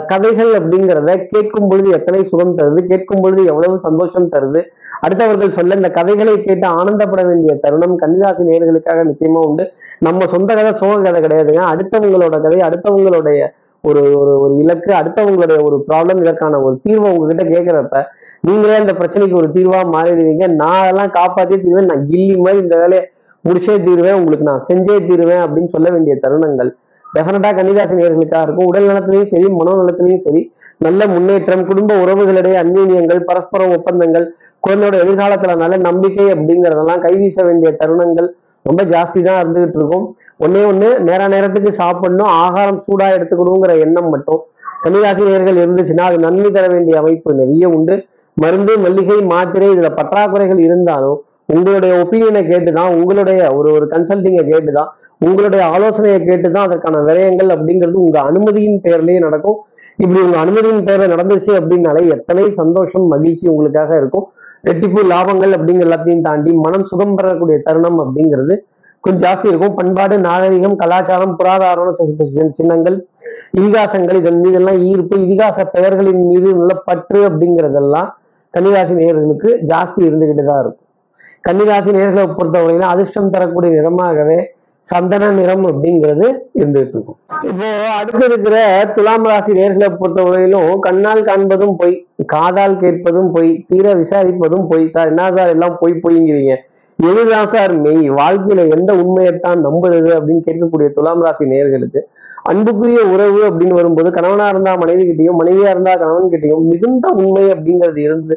கதைகள் அப்படிங்கிறத கேட்கும் பொழுது எத்தனை சுகம் தருது கேட்கும் பொழுது எவ்வளவு சந்தோஷம் தருது. அடுத்தவர்கள் சொல்ல இந்த கதைகளை கேட்டு ஆனந்தப்பட வேண்டிய தருணம் கன்னிராசி நேர்களுக்காக நிச்சயமா உண்டு. நம்ம சொந்த கதை சோக கதை கிடையாதுங்க. அடுத்தவங்களோட கதை அடுத்தவங்களுடைய ஒரு ஒரு ஒரு இலக்கு அடுத்தவங்களுடைய ஒரு ப்ராப்ளம் இதற்கான ஒரு தீர்வை உங்ககிட்ட கேட்கிறப்ப நீங்களே அந்த பிரச்சனைக்கு ஒரு தீர்வா மாறிடுவீங்க. நான் அதெல்லாம் காப்பாற்றி தீர்வேன். நான் கில்லி மாதிரி இந்த வேலையை முடிச்சே தீருவேன். உங்களுக்கு நான் செஞ்சே தீருவேன் அப்படின்னு சொல்ல வேண்டிய தருணங்கள். டெஃபினட்டா கன்னிராசி நேர்களுக்காக இருக்கும். உடல் நலத்திலையும் சரி மனோ நலத்திலையும் சரி நல்ல முன்னேற்றம் குடும்ப உறவுகளிடையே அந்யூன்யங்கள் பரஸ்பர ஒப்பந்தங்கள் குழந்தையோட எதிர்காலத்துல நல்ல நம்பிக்கை அப்படிங்கறதெல்லாம் கைவீச வேண்டிய தருணங்கள் ரொம்ப ஜாஸ்தி தான் இருந்துகிட்டு இருக்கும். ஒன்னே ஒண்ணு நேர நேரத்துக்கு சாப்பிடணும் ஆகாரம் சூடா எடுத்துக்கணுங்கிற எண்ணம் மட்டும் கன்னிராசி நேர்கள் இருந்துச்சுன்னா அது நன்மை தர வேண்டிய அமைப்பு நிறைய உண்டு. மருந்து மல்லிகை மாத்திரை இதுல பற்றாக்குறைகள் இருந்தாலும் உங்களுடைய ஒப்பீனியனை கேட்டுதான் உங்களுடைய ஒரு ஒரு கன்சல்டிங்கை கேட்டுதான் உங்களுடைய ஆலோசனையை கேட்டுதான் அதற்கான விரயங்கள் அப்படிங்கிறது உங்க அனுமதியின் பேர்லயே நடக்கும். இப்படி உங்க அனுமதியின் தேவை நடந்துச்சு அப்படின்னாலே எத்தனை சந்தோஷம் மகிழ்ச்சி உங்களுக்காக இருக்கும். ரெட்டிப்பு லாபங்கள் அப்படிங்கிற எல்லாத்தையும் தாண்டி மனம் சுகம் பெறக்கூடிய தருணம் அப்படிங்கிறது கொஞ்சம் ஜாஸ்தி இருக்கும். பண்பாடு நாகரிகம் கலாச்சாரம் புராதாரம் சின்னங்கள் இதிகாசங்கள் இதன் மீதெல்லாம் ஈர்ப்பு இதிகாச பெயர்களின் மீது நல்ல பற்று அப்படிங்கிறதெல்லாம் கன்னிராசி நேயர்களுக்கு ஜாஸ்தி இருந்துகிட்டு தான் இருக்கும். கன்னிராசி நேர்களை பொறுத்தவரையிலும் அதிர்ஷ்டம் தரக்கூடிய நிறமாகவே சந்தன நிறம் அப்படிங்கிறது இருந்துட்டு இருக்கும் இப்போ அடுத்து இருக்கிற துலாம் ராசி நேர்களை பொறுத்தவரையிலும் கண்ணால் காண்பதும் பொய் காதால் கேட்பதும் பொய் தீர விசாரிப்பதும் பொய். சார் என்ன சார் எல்லாம் பொய் பொய்ங்கிறீங்க? எதுதான் சார் மெய் வாழ்க்கையில எந்த உண்மையைத்தான் நம்புறது அப்படின்னு கேட்கக்கூடிய துலாம் ராசி நேர்களுக்கு அன்புக்குரிய உறவு அப்படின்னு வரும்போது கணவனா இருந்தா மனைவி கிட்டையும் மனைவியா இருந்தா கணவன் கிட்டையும் மிகுந்த உண்மை அப்படிங்கிறது இருந்து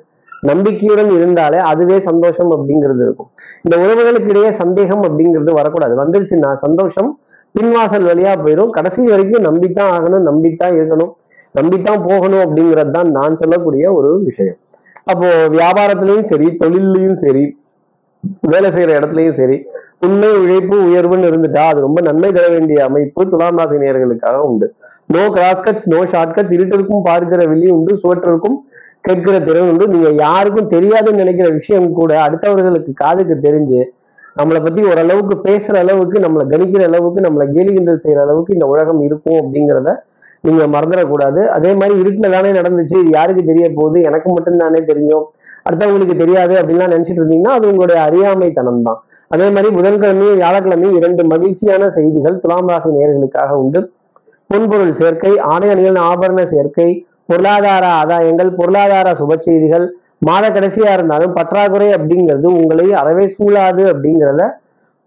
நம்பிக்கையுடன் இருந்தாலே அதுவே சந்தோஷம் அப்படிங்கிறது இருக்கும். இந்த உறவுகளுக்கு இடையே சந்தேகம் அப்படிங்கிறது வரக்கூடாது. வந்துருச்சுன்னா சந்தோஷம் பின்வாசல் வழியா போயிடும் கடைசி வரைக்கும் நம்பித்தான் ஆகணும் நம்பித்தான் இருக்கணும் நம்பித்தான் போகணும் அப்படிங்கிறது தான் நான் சொல்லக்கூடிய ஒரு விஷயம். அப்போ வியாபாரத்திலையும் சரி தொழிலையும் சரி வேலை செய்யற இடத்துலயும் சரி உண்மை உழைப்பு உயர்வுன்னு இருந்துட்டா அது ரொம்ப நன்மை தர வேண்டிய அமைப்பு துலாம் ராசி நேர்களுக்காக உண்டு. நோ கிராஸ்கட்ஸ் நோ ஷார்ட்கட்ஸ் இருட்டிற்கும் பார்க்கிற வெளியும் உண்டு சுவற்றிற்கும் கேட்கிற திறன் உண்டு. நீங்க யாருக்கும் தெரியாதுன்னு நினைக்கிற விஷயம் கூட அடுத்தவர்களுக்கு காதுக்கு தெரிஞ்சு நம்மளை பத்தி ஓரளவுக்கு பேசுற அளவுக்கு நம்மளை கணிக்கிற அளவுக்கு நம்மளை கேலி கிண்டல் செய்யற அளவுக்கு இந்த உலகம் இருக்கும் அப்படிங்கிறத நீங்க மறந்துடக்கூடாது. அதே மாதிரி இருட்டில் தானே நடந்துச்சு. இது யாருக்கு தெரிய போகுது? எனக்கு மட்டும்தானே தெரியும். அடுத்தவங்களுக்கு தெரியாது அப்படின்லாம் நினைச்சிட்டு இருந்தீங்கன்னா அது உங்களுடைய அறியாமைத்தனம் தான். அதே மாதிரி புதன்கிழமையும் வியாழக்கிழமையும் இரண்டு மகிழ்ச்சியான செய்திகள் துலாம் ராசி நேர்களுக்காக உண்டு. பொன்பொருள் சேர்க்கை ஆடை அணிகள் ஆபரண சேர்க்கை பொருளாதார ஆதாயங்கள் பொருளாதார சுப செய்திகள் மாத கடைசியா இருந்தாலும் பற்றாக்குறை அப்படிங்கிறது உங்களை அறவே சூழாது அப்படிங்கிறத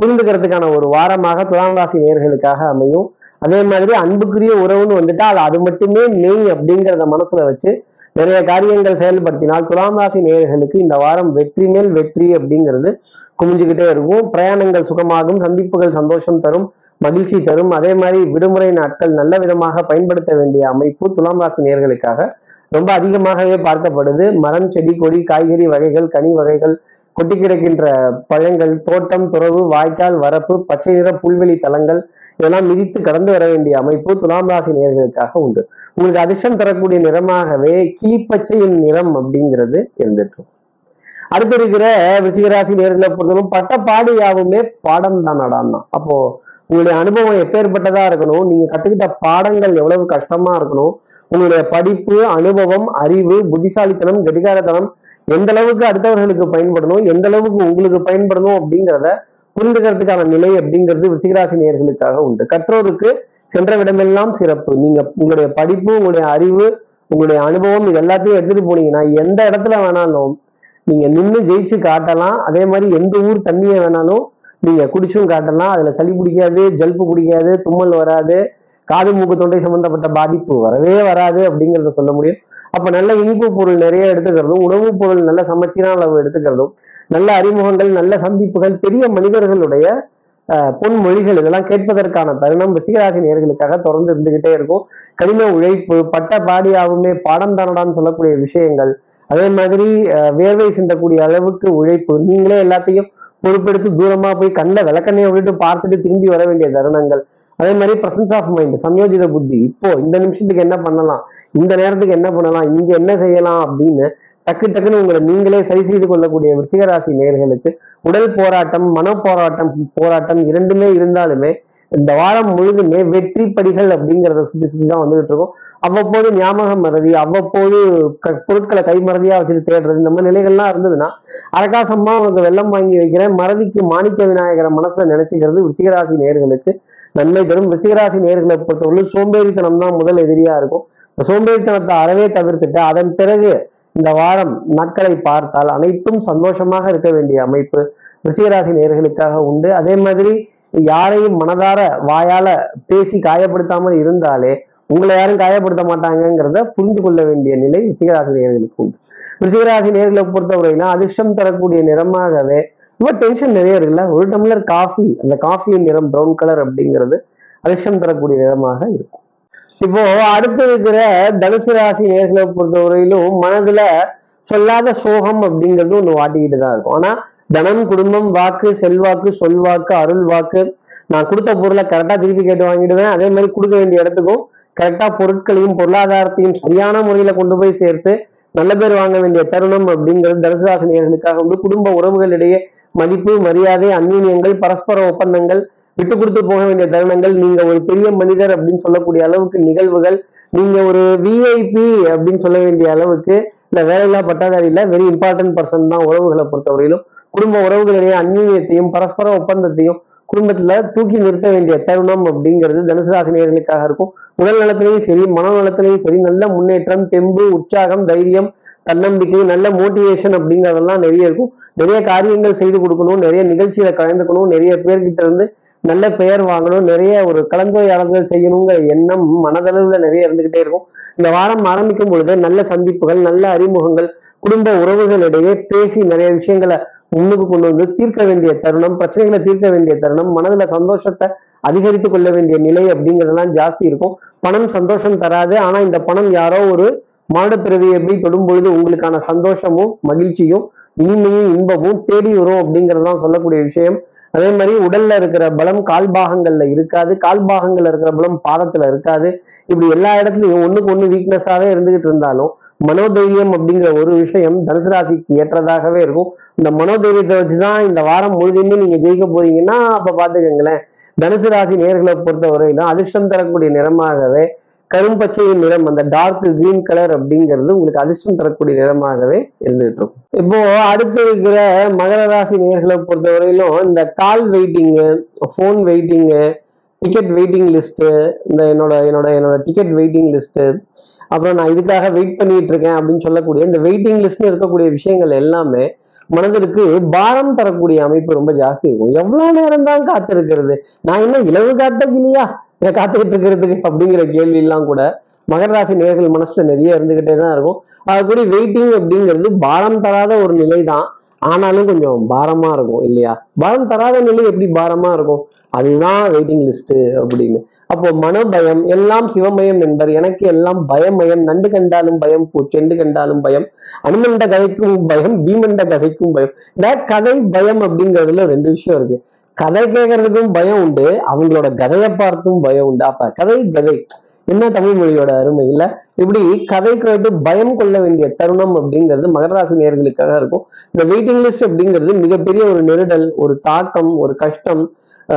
புரிந்துக்கிறதுக்கான ஒரு வாரமாக துலாம் ராசி நேர்களுக்காக அமையும். அதே மாதிரி அன்புக்குரிய உறவுன்னு வந்துட்டா அது அது மட்டுமே மெய் அப்படிங்கிறத மனசுல வச்சு நிறைய காரியங்கள் செயல்படுத்தினால் துலாம் ராசி நேயர்களுக்கு இந்த வாரம் வெற்றி மேல் வெற்றி அப்படிங்கிறது குமிஞ்சுக்கிட்டே இருக்கும். பிரயாணங்கள் சுகமாகும் சந்திப்புகள் சந்தோஷம் தரும். மகிழ்ச்சி தரும். அதே மாதிரி விடுமுறை நாட்கள் நல்ல விதமாக பயன்படுத்த வேண்டிய அமைப்பு துலாம் ராசி நேர்களுக்காக ரொம்ப அதிகமாகவே பார்க்கப்படுது. மரம் செடி கொடி காய்கறி வகைகள் கனி வகைகள் கொட்டி கிடக்கின்ற பழங்கள் தோட்டம் துறவு வாய்க்கால் வரப்பு பச்சை நிற புல்வெளி தலங்கள் இதெல்லாம் மிதித்து கடந்து வர வேண்டிய அமைப்பு துலாம் ராசி நேர்களுக்காக உண்டு. உங்களுக்கு அதிர்ஷ்டம் தரக்கூடிய நிறமாகவே கிளிப்பச்சையின் நிறம் அப்படிங்கிறது இருந்துட்டு. அடுத்து இருக்கிற விருச்சிகராசி நேர்களை பொறுத்தவரை பட்ட பாடு யாவுமே பாடம் தான் நடான்னா அப்போ உங்களுடைய அனுபவம் எப்பேற்பட்டதா இருக்கணும் நீங்க கத்துக்கிட்ட பாடங்கள் எவ்வளவு கஷ்டமா இருக்கணும் உங்களுடைய படிப்பு அனுபவம் அறிவு புத்திசாலித்தனம் கடிகாரத்தனம் எந்த அளவுக்கு அடுத்தவர்களுக்கு பயன்படணும் எந்த அளவுக்கு உங்களுக்கு பயன்படணும் அப்படிங்கிறத புரிந்துக்கிறதுக்கான நிலை அப்படிங்கிறது ரிச்சிகராசி நேர்களுக்காக உண்டு. கற்றோருக்கு சென்ற விடமெல்லாம் சிறப்பு. நீங்க உங்களுடைய படிப்பு உங்களுடைய அறிவு உங்களுடைய அனுபவம் இது எல்லாத்தையும் எடுத்துட்டு போனீங்கன்னா எந்த இடத்துல வேணாலும் நீங்க நின்று ஜெயிச்சு காட்டலாம். அதே மாதிரி எந்த ஊர் தண்ணியை வேணாலும் நீங்க குடிச்சும் காட்டலாம். அதுல சளி பிடிக்காது ஜல்பு பிடிக்காது தும்மல் வராது காது மூக்கு தொண்டை சம்பந்தப்பட்ட பாதிப்பு வரவே வராது அப்படிங்கிறத சொல்ல முடியும். அப்ப நல்ல இனிப்பு பொருள் நிறைய எடுத்துக்கிறதும் உணவுப் பொருள் நல்ல சமச்சீரான அளவு எடுத்துக்கிறதும் நல்ல அறிமுகங்கள் நல்ல சந்திப்புகள் பெரிய மனிதர்களுடைய பொன்மொழிகள் இதெல்லாம் கேட்பதற்கான தருணம் ரிச்சிகராசி நேர்களுக்காக தொடர்ந்து இருந்துகிட்டே இருக்கும். கடின உழைப்பு பட்ட பாடியாவுமே பாடம் தானடான்னு சொல்லக்கூடிய விஷயங்கள் அதே மாதிரி வேர்வை சிந்தக்கூடிய அளவுக்கு உழைப்பு நீங்களே எல்லாத்தையும் பொறுப்பெடுத்து தூரமா போய் கண்ணில் விளக்கண்ணையை விட்டுட்டு பார்த்துட்டு திரும்பி வர வேண்டிய தருணங்கள். அதே மாதிரி பிரசன்ஸ் ஆஃப் மைண்ட் சம்யோஜித புத்தி. இப்போ இந்த நிமிஷத்துக்கு என்ன பண்ணலாம்? இந்த நேரத்துக்கு என்ன பண்ணலாம்? இங்க என்ன செய்யலாம் அப்படின்னு டக்கு டக்குன்னு உங்களை நீங்களே சரி செய்து கொள்ளக்கூடிய விருச்சிகராசி நேர்களுக்கு உடல் போராட்டம் மன போராட்டம் போராட்டம் இரண்டுமே இருந்தாலுமே இந்த வாரம் முழுதுமே வெற்றி படிகள் அப்படிங்கிறத சுத்தி சுற்றி தான் வந்துகிட்டு இருக்கோம். அவ்வப்போது ஞாபகம் மறதி அவ்வப்போது பொருட்களை கைமறதியா வச்சுட்டு தேடுறது இந்த மாதிரி நிலைகள்லாம் இருந்ததுன்னா அரகாசமா உனக்கு வெள்ளம் வாங்கி வைக்கிறேன் மறதிக்கு மாணிக்க விநாயகரை மனசுல நினைச்சுக்கிறது விருச்சிகராசி நேர்களுக்கு நன்மை தரும். விருச்சிகராசி நேர்களை பொறுத்தவரை சோம்பேறித்தனம் தான் முதல் எதிரியா இருக்கும். சோம்பேறித்தனத்தை அறவே தவிர்த்துட்டு அதன் பிறகு இந்த வாரம் நாட்களை பார்த்தால் அனைத்தும் சந்தோஷமாக இருக்க வேண்டிய அமைப்பு ரிச்சிகராசி நேர்களுக்காக உண்டு. அதே மாதிரி யாரையும் மனதார வாயால பேசி காயப்படுத்தாமல் இருந்தாலே உங்களை யாரும் காயப்படுத்த மாட்டாங்கிறத புரிந்து கொள்ள வேண்டிய நிலை ரிச்சிகராசி நேர்களுக்கு உண்டு ரிச்சிகராசி நேர்களை பொறுத்தவரையினா அதிர்ஷ்டம் தரக்கூடிய நிறமாகவே ரொம்ப டென்ஷன் நிறைய இருக்குல்ல ஒரு டம்ளர் காஃபி அந்த காஃபியின் நிறம் ப்ரௌன் கலர் அப்படிங்கிறது அதிர்ஷ்டம் தரக்கூடிய நிறமாக இருக்கும். இப்போ அடுத்து இருக்கிற தனுசு ராசி நேர்களை பொறுத்தவரையிலும் மனதுல சொல்லாத சோகம் அப்படிங்கிறது ஒன்று வாட்டிக்கிட்டு தான் இருக்கும். ஆனா தனம் குடும்பம் வாக்கு செல்வாக்கு சொல்வாக்கு அருள் வாக்கு நான் கொடுத்த பொருளை கரெக்டா திருப்பி கேட்டு வாங்கிடுவேன். அதே மாதிரி கொடுக்க வேண்டிய இடத்துக்கும் கரெக்டா பொருட்களையும் பொருளாதாரத்தையும் சரியான முறையில கொண்டு போய் சேர்த்து நல்ல பேர் வாங்க வேண்டிய தருணம் அப்படிங்கிறது தனுசுராசினியர்களுக்காக உண்டு. குடும்ப உறவுகளிடையே மதிப்பு மரியாதை அந்நியங்கள் பரஸ்பர ஒப்பந்தங்கள் விட்டு கொடுத்து போக வேண்டிய தருணங்கள் நீங்க ஒரு பெரிய மனிதர் அப்படின்னு சொல்லக்கூடிய அளவுக்கு நிகழ்வுகள் நீங்க ஒரு விஐபி அப்படின்னு சொல்ல வேண்டிய அளவுக்கு இல்ல வேலையில்லா பட்டாதாரி இல்ல வெரி இம்பார்ட்டன்ட் பர்சன் தான் உறவுகளை பொறுத்தவரையிலும். குடும்ப உறவுகளிடையே அந்நியத்தையும் பரஸ்பர ஒப்பந்தத்தையும் குடும்பத்துல தூக்கி நிறுத்த வேண்டிய தருணம் அப்படிங்கிறது தனுசு ராசினியர்களுக்காக இருக்கும். உடல் நலத்திலையும் சரி மனநலத்திலையும் சரி நல்ல முன்னேற்றம் தெம்பு உற்சாகம் தைரியம் தன்னம்பிக்கை நல்ல மோட்டிவேஷன் அப்படிங்கிறதெல்லாம் நிறைய இருக்கும். நிறைய காரியங்கள் செய்து கொடுக்கணும் நிறைய நிகழ்ச்சியில கலந்துக்கணும் நிறைய பேர்கிட்ட இருந்து நல்ல பெயர் வாங்கணும் நிறைய ஒரு கலந்துரையாடல்கள் செய்யணுங்கிற எண்ணம் மனதளவுல நிறைய இருந்துகிட்டே இருக்கும். இந்த வாரம் ஆரம்பிக்கும் பொழுது நல்ல சந்திப்புகள் நல்ல அறிமுகங்கள் குடும்ப உறவுகளிடையே பேசி நிறைய விஷயங்களை முன்னுக்கு கொண்டு வந்து தீர்க்க வேண்டிய தருணம் பிரச்சனைகளை தீர்க்க வேண்டிய தருணம் மனதுல சந்தோஷத்தை அதிகரித்து கொள்ள வேண்டிய நிலை அப்படிங்கிறதெல்லாம் ஜாஸ்தி இருக்கும். பணம் சந்தோஷம் தராது. ஆனா இந்த பணம் யாரோ ஒரு மாடு பிறவியை எப்படி தொடும் பொழுது உங்களுக்கான சந்தோஷமும் மகிழ்ச்சியும் இனிமையும் இன்பமும் தேடி வரும் அப்படிங்கறதுதான் சொல்லக்கூடிய விஷயம். அதே மாதிரி உடல்ல இருக்கிற பலம் கால் பாகங்கள்ல இருக்காது. கால் பாகங்கள்ல இருக்கிற பலம் பாதத்துல இருக்காது. இப்படி எல்லா இடத்துலையும் ஒண்ணுக்கு ஒண்ணு வீக்னஸாவே இருந்துகிட்டு இருந்தாலும் மனோதைரியம் அப்படிங்கிற ஒரு விஷயம் தனுசு ராசிக்கு ஏற்றதாகவே இருக்கும். இந்த மனோதைரியத்தை வச்சுதான் இந்த வாரம் முழுதுமே நீங்க ஜெயிக்க போறீங்கன்னா அப்ப பாத்துக்கோங்களேன் தனுசு ராசி நேர்களை பொறுத்த வரையிலும் அதிர்ஷ்டம் தரக்கூடிய நிறமாகவே கரும்பச்சையின் நிறம் அந்த டார்க் கிரீன் கலர் அப்படிங்கிறது உங்களுக்கு அதிர்ஷ்டம் தரக்கூடிய நிறமாகவே இருந்துட்டு இருக்கும் இப்போ அடுத்து இருக்கிற மகர ராசி நேர்களை பொறுத்த வரையிலும் இந்த call waiting phone waiting ticket waiting list இந்த என்னோட என்னோட என்னோட டிக்கெட் வெயிட்டிங் லிஸ்ட்டு அப்புறம் நான் இதுக்காக வெயிட் பண்ணிட்டு இருக்கேன் அப்படின்னு சொல்லக்கூடிய இந்த வெயிட்டிங் லிஸ்ட்னு இருக்கக்கூடிய விஷயங்கள் எல்லாமே மனதிற்கு பாரம் தரக்கூடிய அமைப்பு ரொம்ப ஜாஸ்தி இருக்கும். எவ்வளவு நேரம் தான் காத்திருக்கிறது? நான் என்ன இலவு காட்டக்கு இல்லையா இதை காத்துக்கிட்டு இருக்கிறதுக்கு அப்படிங்கிற கேள்வி எல்லாம் கூட மகர ராசி நேர்கள் மனசுல நிறைய இருந்துகிட்டே தான் இருக்கும். அது கூட வெயிட்டிங் அப்படிங்கிறது பாரம் தராத ஒரு நிலை தான். ஆனாலும் கொஞ்சம் பாரமா இருக்கும் இல்லையா? பாரம் தராத நிலை எப்படி பாரமா இருக்கும்? அதுதான் வெயிட்டிங் லிஸ்ட் அப்படின்னு. அப்போ மனோபயம் எல்லாம் சிவமயம் என்பர். எனக்கு எல்லாம் பயமயம். நண்டு கண்டாலும் பயம் பூச்செண்டு கண்டாலும் பயம். அனுமண்ட கதைக்கும் பயம் பீமண்ட கதைக்கும் பயம். இந்த கதை பயம் அப்படிங்கிறதுல ரெண்டு விஷயம் இருக்கு. கதை கேட்கறதுக்கும் பயம் உண்டு அவங்களோட கதையை பார்த்தும் பயம் உண்டு. அப்ப கதை கதை. என்ன தமிழ் மொழியோட அருமை இல்ல. இப்படி கதை கேட்டு பயம் கொள்ள வேண்டிய தருணம் அப்படிங்கிறது மகராசி நேர்களுக்காக இருக்கும். இந்த வெயிட்டிங் லிஸ்ட் அப்படிங்கிறது மிகப்பெரிய ஒரு நெருடல் ஒரு தாக்கம் ஒரு கஷ்டம்.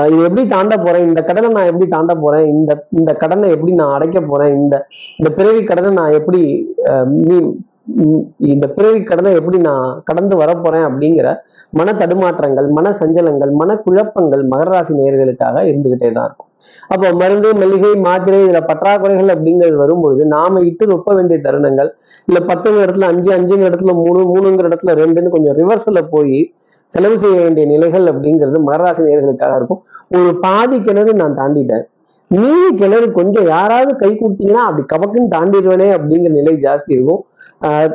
இது எப்படி தாண்ட போறேன்? இந்த கடனை நான் எப்படி தாண்ட போறேன்? இந்த இந்த கடனை எப்படி நான் அடைக்க போறேன்? இந்த இந்த பிறவி கடனை நான் எப்படி அஹ், இந்த பிறவி கடனை எப்படி நான் கடந்து வரப்போறேன் அப்படிங்கிற மன தடுமாற்றங்கள் மன சஞ்சலங்கள் மன குழப்பங்கள் மகர ராசி நேயர்களுக்காக இருந்துகிட்டே தான் இருக்கும். அப்போ மருந்து மளிகை மாத்திரை இதுல பற்றாக்குறைகள் அப்படிங்கிறது வரும்பொழுது நாம இட்டு நொப்ப வேண்டிய தருணங்கள் இல்ல பத்துங்கிற இடத்துல அஞ்சு அஞ்சுங்கிற இடத்துல மூணு மூணுங்கிற இடத்துல ரெண்டுன்னு கொஞ்சம் ரிவர்ஸ்ல போய் செலவு செய்ய வேண்டிய நிலைகள் அப்படிங்கிறது மகராசி நேர்களுக்காக இருக்கும். ஒரு பாதி கிணறு நான் தாண்டிட்டேன். மீதி கிணறு கொஞ்சம் யாராவது கை கொடுத்தீங்கன்னா அப்படி கபக்குன்னு தாண்டிடுவேனே அப்படிங்கிற நிலை ஜாஸ்தி இருக்கும்.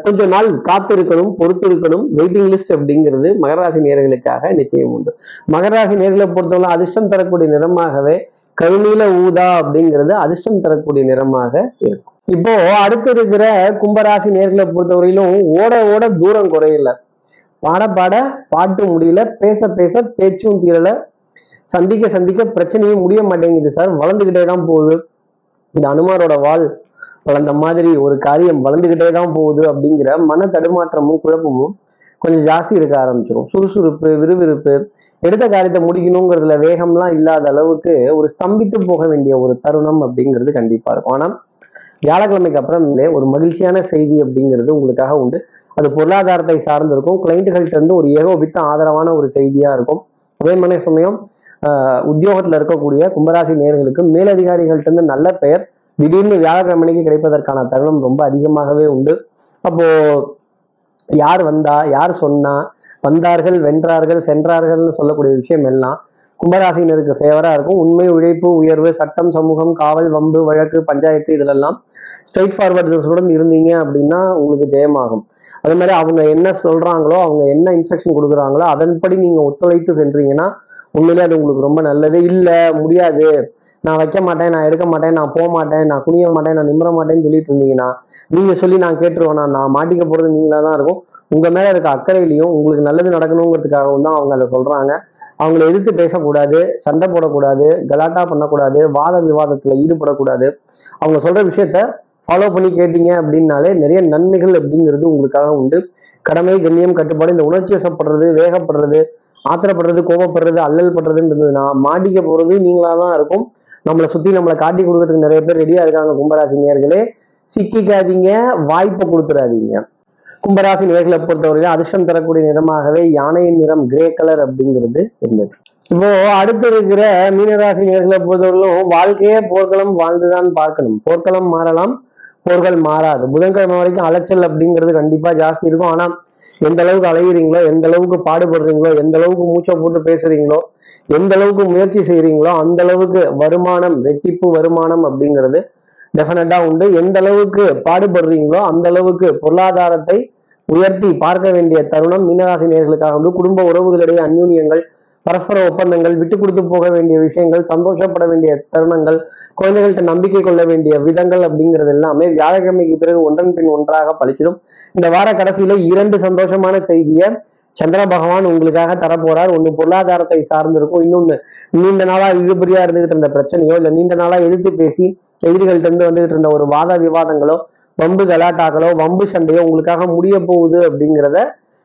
கொஞ்ச நாள் காத்திருக்கணும் பொறுத்து இருக்கணும் வெயிட்டிங் லிஸ்ட் அப்படிங்கிறது மகராசி நேர்களுக்காக நிச்சயம் உண்டு. மகராசி நேர்களை பொறுத்தவரை அதிர்ஷ்டம் தரக்கூடிய நிறமாகவே கருநீல ஊதா அப்படிங்கிறது அதிர்ஷ்டம் தரக்கூடிய நிறமாக இருக்கும். இப்போ அடுத்து இருக்கிற கும்பராசி நேர்களை பொறுத்தவரையிலும் ஓட ஓட தூரம் குறையல. பாட பாட பாட்டு முடியல பேச பேச பேச்சும் தீரல. சந்திக்க சந்திக்க பிரச்சனையும் முடிய மாட்டேங்குது சார். வளர்ந்துகிட்டே தான் போகுது. இந்த அனுமாரோட வாழ் வளர்ந்த மாதிரி ஒரு காரியம் வளர்ந்துகிட்டே தான் போகுது அப்படிங்கிற மன தடுமாற்றமும் குழப்பமும் கொஞ்சம் ஜாஸ்தி இருக்க ஆரம்பிச்சிடும் சுறுசுறுப்பு விறுவிறுப்பு எடுத்த காரியத்தை முடிக்கணுங்கிறதுல வேகம்லாம் இல்லாத அளவுக்கு ஒரு ஸ்தம்பித்து போக வேண்டிய ஒரு தருணம் அப்படிங்கிறது கண்டிப்பா இருக்கும். ஆனால் வியாழக்கிழமைக்கு அப்புறமேலே ஒரு மகிழ்ச்சியான செய்தி அப்படிங்கிறது உங்களுக்காக உண்டு. அது பொருளாதாரத்தை சார்ந்திருக்கும். கிளைண்ட்டுகள்கிட்ட இருந்து ஒரு ஏகோபித்த ஆதரவான ஒரு செய்தியா இருக்கும். அதே மாதிரி சமயம் உத்தியோகத்துல இருக்கக்கூடிய கும்பராசி நேர்களுக்கு மேலதிகாரிகள்ட்ட இருந்து நல்ல பெயர். திடீர்னு வியாழக்கிழமைக்கு கிடைப்பதற்கான தருணம் ரொம்ப அதிகமாகவே உண்டு. அப்போ யார் வந்தா யார் சொன்னா வந்தார்கள் வென்றார்கள் சென்றார்கள்னு சொல்லக்கூடிய விஷயம் எல்லாம் கும்பராசினருக்கு ஃபேவரா இருக்கும். உண்மை உழைப்பு உயர்வு சட்டம் சமூகம் காவல் வம்பு வழக்கு பஞ்சாயத்து இதிலெல்லாம் ஸ்ட்ரைட் ஃபார்வர்டுடன் இருந்தீங்க அப்படின்னா உங்களுக்கு ஜெயமாகும். அதே மாதிரி அவங்க என்ன சொல்றாங்களோ அவங்க என்ன இன்ஸ்ட்ரக்ஷன் கொடுக்குறாங்களோ அதன்படி நீங்க ஒத்துழைத்து சென்றீங்கன்னா உண்மையிலே அது உங்களுக்கு ரொம்ப நல்லது. இல்லை முடியாது. நான் வைக்க மாட்டேன் நான் எடுக்க மாட்டேன் நான் போக மாட்டேன் நான் குனிய மாட்டேன் நான் நிமிர மாட்டேன்னு சொல்லிட்டு இருந்தீங்கன்னா நீங்க சொல்லி நான் கேட்டுருவேன் நான் மாட்டிக்க போறது நீங்களா தான் இருக்கும். உங்க மேல இருக்க அக்கறையிலையும் உங்களுக்கு நல்லது நடக்கணுங்கிறதுக்காகவும் தான் அவங்க அதை சொல்றாங்க. அவங்கள எதிர்த்து பேசக்கூடாது சண்டை போடக்கூடாது கலாட்டா பண்ணக்கூடாது வாத விவாதத்துல ஈடுபடக்கூடாது. அவங்க சொல்ற விஷயத்த ஃபாலோ பண்ணி கேட்டீங்க அப்படின்னாலே நிறைய நன்மைகள் அப்படிங்கிறது உங்களுக்காக உண்டு. கடமை கண்ணியம் கட்டுப்பாடு இந்த உணர்ச்சி வசப்படுறது வேகப்படுறது ஆத்திரப்படுறது கோபப்படுறது அல்லல் படுறதுன்றதுனா மாட்டிக்க போறது நீங்களா தான் இருக்கும். நம்மளை சுத்தி நம்மளை காட்டி கொடுக்கறதுக்கு நிறைய பேர் ரெடியா இருக்காங்க கும்பராசி நேர்களே சிக்கிக்காதீங்க வாய்ப்பை கொடுத்துடாதீங்க கும்பராசி நேர்களை பொறுத்தவரையிலும் அதிர்ஷ்டம் தரக்கூடிய நிறமாகவே யானையின் நிறம் கிரே கலர் அப்படிங்கிறது இருந்தது. இப்போ அடுத்து இருக்கிற மீனராசி நேர்களை பொறுத்தவரையிலும் வாழ்க்கையே போர்க்களம் வாழ்ந்துதான் பார்க்கணும். போர்க்களம் மாறலாம். போர்கள் மாறாது. புதன்கிழமை வரைக்கும் அலைச்சல் அப்படிங்கிறது கண்டிப்பா ஜாஸ்தி இருக்கும். ஆனா எந்த அளவுக்கு அலையிறீங்களோ எந்த அளவுக்கு பாடுபடுறீங்களோ எந்த அளவுக்கு மூச்சை போட்டு பேசுறீங்களோ எந்த அளவுக்கு முயற்சி செய்கிறீங்களோ அந்த அளவுக்கு வருமானம் வெட்டிப்பு வருமானம் அப்படிங்கிறது டெஃபினட்டா உண்டு. எந்த அளவுக்கு பாடுபடுறீங்களோ அந்த அளவுக்கு பொருளாதாரத்தை உயர்த்தி பார்க்க வேண்டிய தருணம் மீனராசி நேர்களுக்காக உண்டு. குடும்ப உறவுகளிடையே அந்யூன்யங்கள் பரஸ்பர ஒப்பந்தங்கள் விட்டு கொடுத்து போக வேண்டிய விஷயங்கள் சந்தோஷப்பட வேண்டிய தருணங்கள் குழந்தைகள்கிட்ட நம்பிக்கை கொள்ள வேண்டிய விதங்கள் அப்படிங்கிறது எல்லாமே வியாழக்கிழமைக்கு பிறகு ஒன்றன் பின் ஒன்றாக பழிச்சிடும். இந்த வார கடைசியில இரண்டு சந்தோஷமான செய்தியை சந்திர பகவான் உங்களுக்காக தரப்போறார். ஒன்று பொருளாதாரத்தை சார்ந்திருக்கும் இன்னொன்று நீண்ட நாளா இழுபறியா இருந்துகிட்டு இருந்த பிரச்சனையோ இல்லை நீண்ட நாளா எதிர்த்து பேசி எதிரிகள்கிட்ட இருந்து வந்துகிட்டு இருந்த ஒரு வாத விவாதங்களோ வம்பு கலாட்டாக்களோ வம்பு சண்டையோ உங்களுக்காக முடிய போகுது அப்படிங்கிறத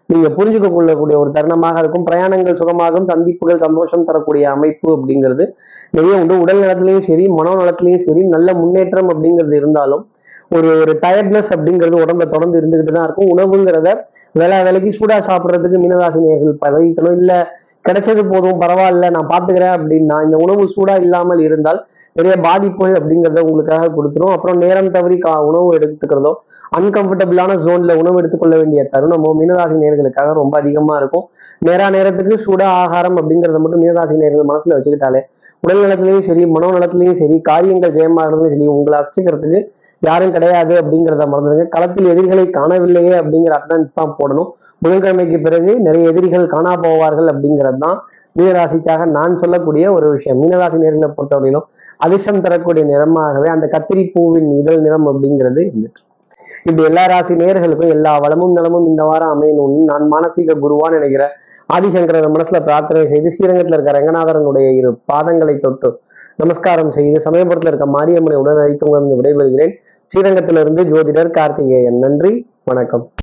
நீங்க புரிஞ்சுக்க கொள்ளக்கூடிய ஒரு தருணமாக இருக்கும். பிரயாணங்கள் சுகமாகும் சந்திப்புகள் சந்தோஷம் தரக்கூடிய அமைப்பு அப்படிங்கிறது நிறைய உண்டு. உடல் நலத்திலையும் சரி மனோ நலத்திலையும் சரி நல்ல முன்னேற்றம் அப்படிங்கிறது இருந்தாலும் ஒரு ஒரு டயர்ட்னஸ் அப்படிங்கிறது உடம்புல தொடர்ந்து இருந்துகிட்டு தான் இருக்கும். உணவுங்கிறத வேலை வேலைக்கு சூடா சாப்பிட்றதுக்கு மீனராசினியர்கள் பழகிக்கணும் இல்லை கிடைச்சது போதும் பரவாயில்ல நான் பாத்துக்கிறேன் அப்படின்னா இந்த உணவு சூடா இல்லாமல் இருந்தால் நிறைய பாதிப்புகள் அப்படிங்கிறத உங்களுக்காக கொடுத்துரும். அப்புறம் நேரம் தவறி கா உணவு எடுத்துக்கிறதோ அன்கம்ஃபர்டபுளான ஜோன்ல உணவு எடுத்துக்கொள்ள வேண்டிய தருணமோ மீனராசி நேர்களுக்காக ரொம்ப அதிகமா இருக்கும். நேரா நேரத்துக்கு சுட ஆகாரம் அப்படிங்கிறத மட்டும் மீனராசி நேர்கள் மனசுல வச்சுக்கிட்டாலே உடல் நலத்திலையும் சரி மனோ நலத்திலையும் சரி காரியங்கள் ஜெயமாகிறதுலையும் சரி உங்களை அசிக்கிறதுக்கு யாரும் கிடையாது அப்படிங்கிறத மறந்துடுங்க. களத்தில் எதிரிகளை காணவில்லையே அப்படிங்கிற அட்டன்ஸ் தான் போடணும். புதன்கிழமைக்கு பிறகு நிறைய எதிரிகள் காணா போவார்கள் அப்படிங்கிறது தான் மீனராசிக்காக நான் சொல்லக்கூடிய ஒரு விஷயம். மீனராசி நேர்களை பொறுத்தவரையிலும் அதிர்ஷ்டம் தரக்கூடிய நிறமாகவே அந்த கத்திரி பூவின் இதழ் நிறம் அப்படிங்கிறது இருந்துட்டு. இப்படி எல்லா ராசி நேர்களுக்கும் எல்லா வளமும் நலமும் இந்த வாரம் அமையணும்னு நான் மானசீக குருவான்னு நினைக்கிற ஆதிசங்கரன் மனசுல பிரார்த்தனை செய்து ஸ்ரீரங்கத்துல இருக்க ரங்கநாதரனுடைய இரு பாதங்களை தொட்டு நமஸ்காரம் செய்து சமயபுரத்துல இருக்க மாரியம்மனை உடன் அழைத்து விடைபெறுகிறேன். ஸ்ரீரங்கத்திலிருந்து ஜோதிடர் கார்த்திகேயன். நன்றி வணக்கம்.